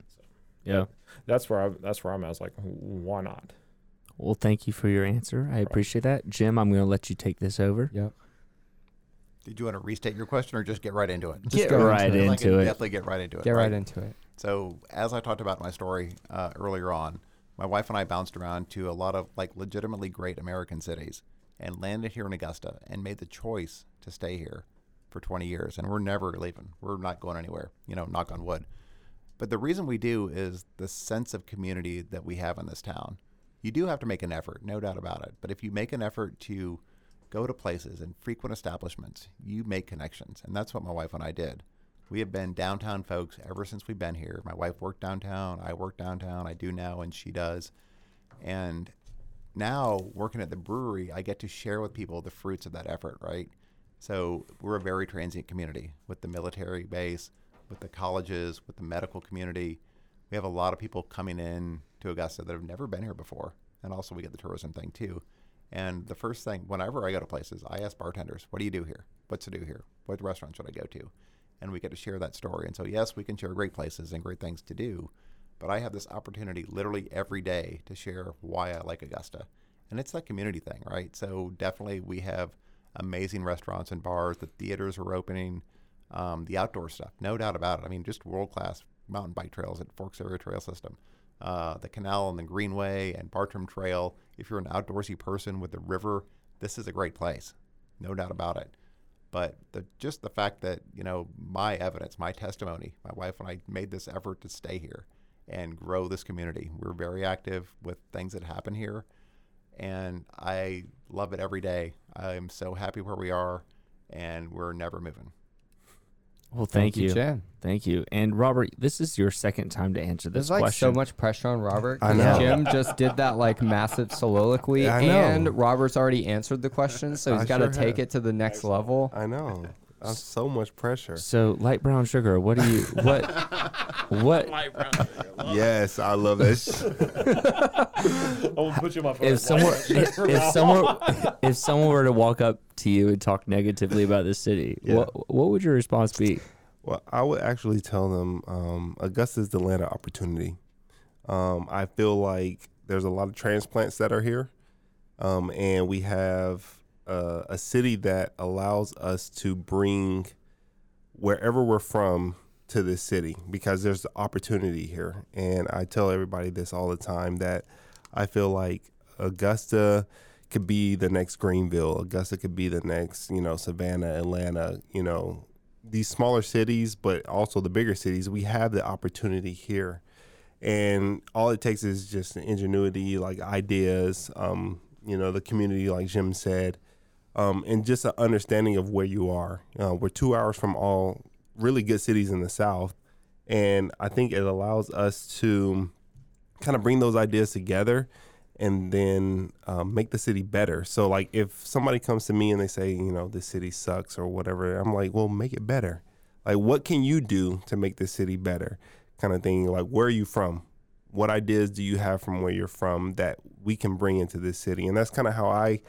Yeah. That's where I that's where I'm at. I was like, why not? Well, thank you for your answer. I appreciate that. Jim, I'm going to let you take this over. Yep. Did you want to restate your question or just get right into it? Just Get go right into it. Into can it. Definitely get right into it. Get right into it. So, as I talked about my story uh, earlier on, my wife and I bounced around to a lot of like legitimately great American cities and landed here in Augusta and made the choice to stay here for 20 years. And we're never leaving. We're not going anywhere, you know, knock on wood. But the reason we do is the sense of community that we have in this town. You do have to make an effort, no doubt about it. But if you make an effort to go to places and frequent establishments, you make connections. And that's what my wife and I did. We have been downtown folks ever since we've been here. My wife worked downtown, I work downtown, I do now, and she does. And now working at the brewery, I get to share with people the fruits of that effort, right? So we're a very transient community with the military base, with the colleges, with the medical community. We have a lot of people coming in to Augusta that have never been here before. And also we get the tourism thing too. And the first thing, whenever I go to places, I ask bartenders, what do you do here? What's to do here? What restaurant should I go to? And we get to share that story. And so, yes, we can share great places and great things to do, but I have this opportunity literally every day to share why I like Augusta. And it's that community thing, right? So, definitely we have amazing restaurants and bars. The theaters are opening, um, the outdoor stuff, no doubt about it. I mean, just world class mountain bike trails at Forks Area Trail System. Uh, the canal and the Greenway and Bartram Trail. If you're an outdoorsy person with the river, this is a great place, no doubt about it. But the, just the fact that you know my evidence, my testimony, my wife and I made this effort to stay here and grow this community. We're very active with things that happen here, and I love it every day. I'm so happy where we are, and we're never moving. Well, thank, you. Jen. Thank you. And Robert, this is your second time to answer this There's like question. so much pressure on Robert. I 'cause know. Jim just did that like massive soliloquy, I know. and Robert's already answered the question, so he's got to sure take have. it to the next level. I know. That's so much pressure. So, light brown sugar. What do you what what Yes, I love this. I will put you on my phone. if someone if, if someone if someone were to walk up to you and talk negatively about the city, Yeah. what what would your response be? Well, I would actually tell them um, Augusta is the land of opportunity. Um, I feel like there's a lot of transplants that are here, um, and we have uh, a city that allows us to bring wherever we're from to this city because there's the opportunity here. And I tell everybody this all the time that I feel like Augusta could be the next Greenville. Augusta could be the next, you know, Savannah, Atlanta, you know, these smaller cities, but also the bigger cities. We have the opportunity here. And all it takes is just ingenuity, like ideas, um, you know, the community, like Jim said, um, and just an understanding of where you are. Uh, we're two hours from all really good cities in the South. And I think it allows us to kind of bring those ideas together and then um, make the city better. So, like, if somebody comes to me and they say, you know, this city sucks or whatever, I'm like, well, make it better. Like, what can you do to make this city better? Kind of thing. Like, where are you from? What ideas do you have from where you're from that we can bring into this city? And that's kind of how I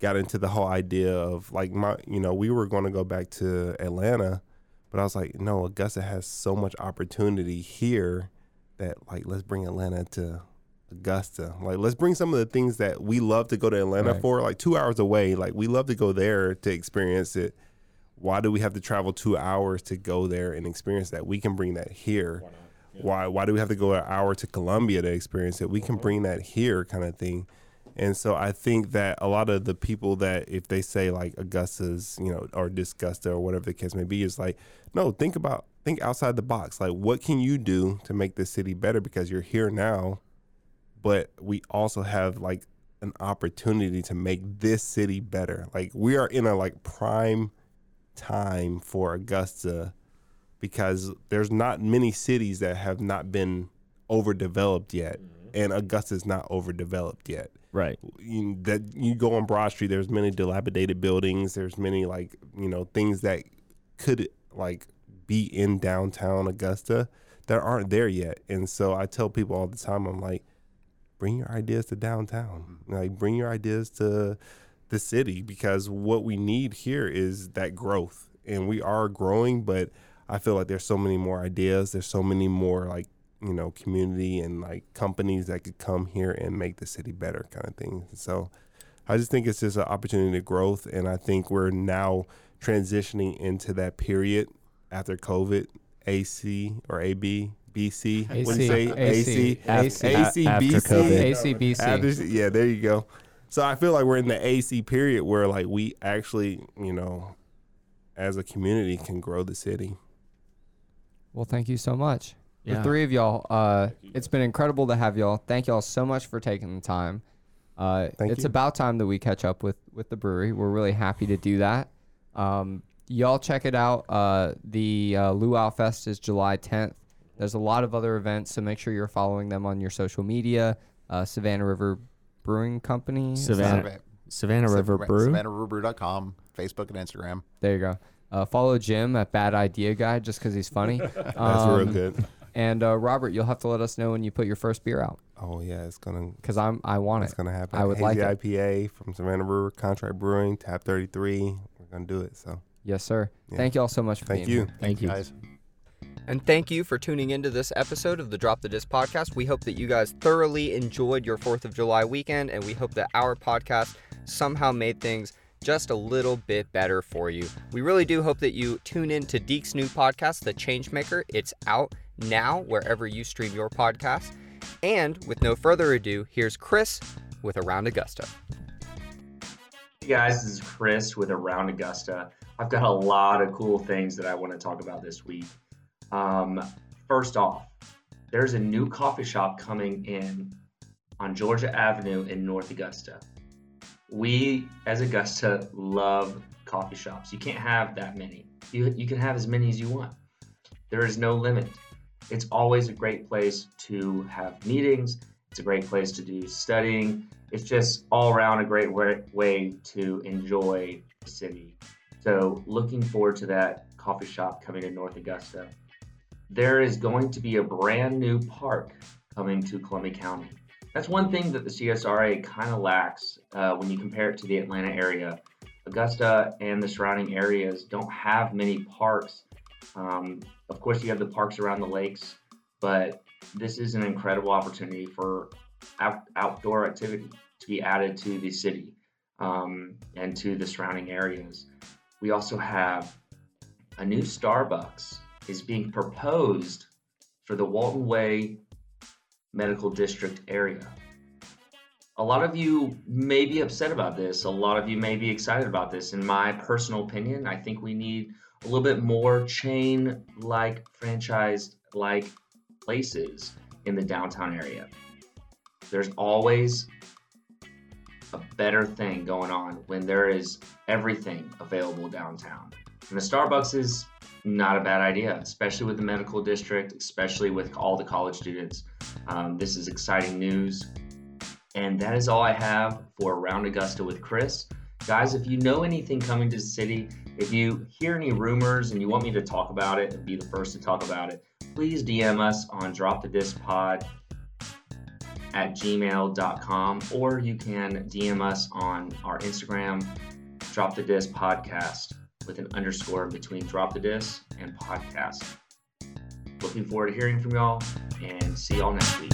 got into the whole idea of like my, you know, we were going to go back to Atlanta, but I was like, no, Augusta has so much opportunity here that like let's bring Atlanta to Augusta. Like let's bring some of the things that we love to go to Atlanta Right. for, like two hours away. Like we love to go there to experience it. Why do we have to travel two hours to go there and experience that? We can bring that here. Why why do we have to go an hour to Columbia to experience it? We can bring that here kind of thing. And so I think that a lot of the people that if they say like Augusta's, you know, or Disgusta or whatever the case may be, is like, no, think about think outside the box. Like, what can you do to make this city better? Because you're here now, but we also have like an opportunity to make this city better. Like, we are in a like prime time for Augusta because there's not many cities that have not been overdeveloped yet, and Augusta's not overdeveloped yet Right. you, that you go on Broad Street, there's many dilapidated buildings. There's many like you know things that could like be in downtown Augusta that aren't there yet. And so I tell people all the time, I'm like, bring your ideas to downtown. Like bring your ideas to the city because what we need here is that growth, and we are growing, but I feel like there's so many more ideas. There's so many more like you know community and like companies that could come here and make the city better kind of thing so i just think it's just an opportunity to growth and i think we're now transitioning into that period after covid ac or ab bc what do you say AC, AC, AC, after BC. COVID. ACBC. After- yeah, there you go. So I feel like we're in the AC period where like we actually, you know, as a community can grow the city. Well, thank you so much. The three of y'all, uh, it's been incredible to have y'all. Thank y'all so much for taking the time. Uh, Thank it's you. about time that we catch up with with the brewery. We're really happy to do that. Um, y'all check it out. Uh, the uh, Luau Fest is July 10th. There's a lot of other events, so make sure you're following them on your social media. Uh, Savannah River Brewing Company. is that- Savannah Savannah River Brew. SavannahRiverbrew.com, Facebook and Instagram. There you go. Uh, follow Jim at Bad Idea Guy just because he's funny. That's Um, real good. And uh, Robert, you'll have to let us know when you put your first beer out Oh yeah, it's gonna because I'm I want it. it's it. gonna happen. I would like Hazy it. IPA from Savannah Brewer, Contract Brewing, Tapped Thirty Three. We're gonna do it. So Yes, sir. Yeah. Thank you all so much for thank being you. here. Thank you. guys. And thank you for tuning into this episode of the Drop the Dis podcast. We hope that you guys thoroughly enjoyed your 4th of July weekend, and we hope that our podcast somehow made things just a little bit better for you. We really do hope that you tune in to Deke's new podcast, The Changemaker. It's out now wherever you stream your podcast. And with no further ado, here's Chris with Around Augusta. Hey guys, this is Chris with Around Augusta. I've got a lot of cool things that I want to talk about this week. Um, first off, there's a new coffee shop coming in on Georgia Avenue in North Augusta. We, as Augusta, love coffee shops. You can't have that many. You, you can have as many as you want. There is no limit. It's always a great place to have meetings. It's a great place to do studying. It's just all around a great way, to enjoy the city. So, looking forward to that coffee shop coming to North Augusta. There is going to be a brand new park coming to Columbia County. That's one thing that the CSRA kind of lacks uh, when you compare it to the Atlanta area. Augusta and the surrounding areas don't have many parks. Um, of course, you have the parks around the lakes, but this is an incredible opportunity for out- outdoor activity to be added to the city um, and to the surrounding areas. We also have a new Starbucks is being proposed for the Walton Way Medical District area. A lot of you may be upset about this. A lot of you may be excited about this. In my personal opinion, I think we need a little bit more chain like franchise like places in the downtown area. There's always a better thing going on when there is everything available downtown. And the Starbucks is not a bad idea, especially with the medical district, especially with all the college students. Um, this is exciting news. And that is all I have for Around Augusta with Chris. Guys, if you know anything coming to the city, if you hear any rumors and you want me to talk about it and be the first to talk about it, please DM us on Drop the Dis Pod at gmail.com or you can DM us on our Instagram, Drop the Dis Podcast, with an underscore between Drop the Dis and Podcast. Looking forward to hearing from y'all and see y'all next week.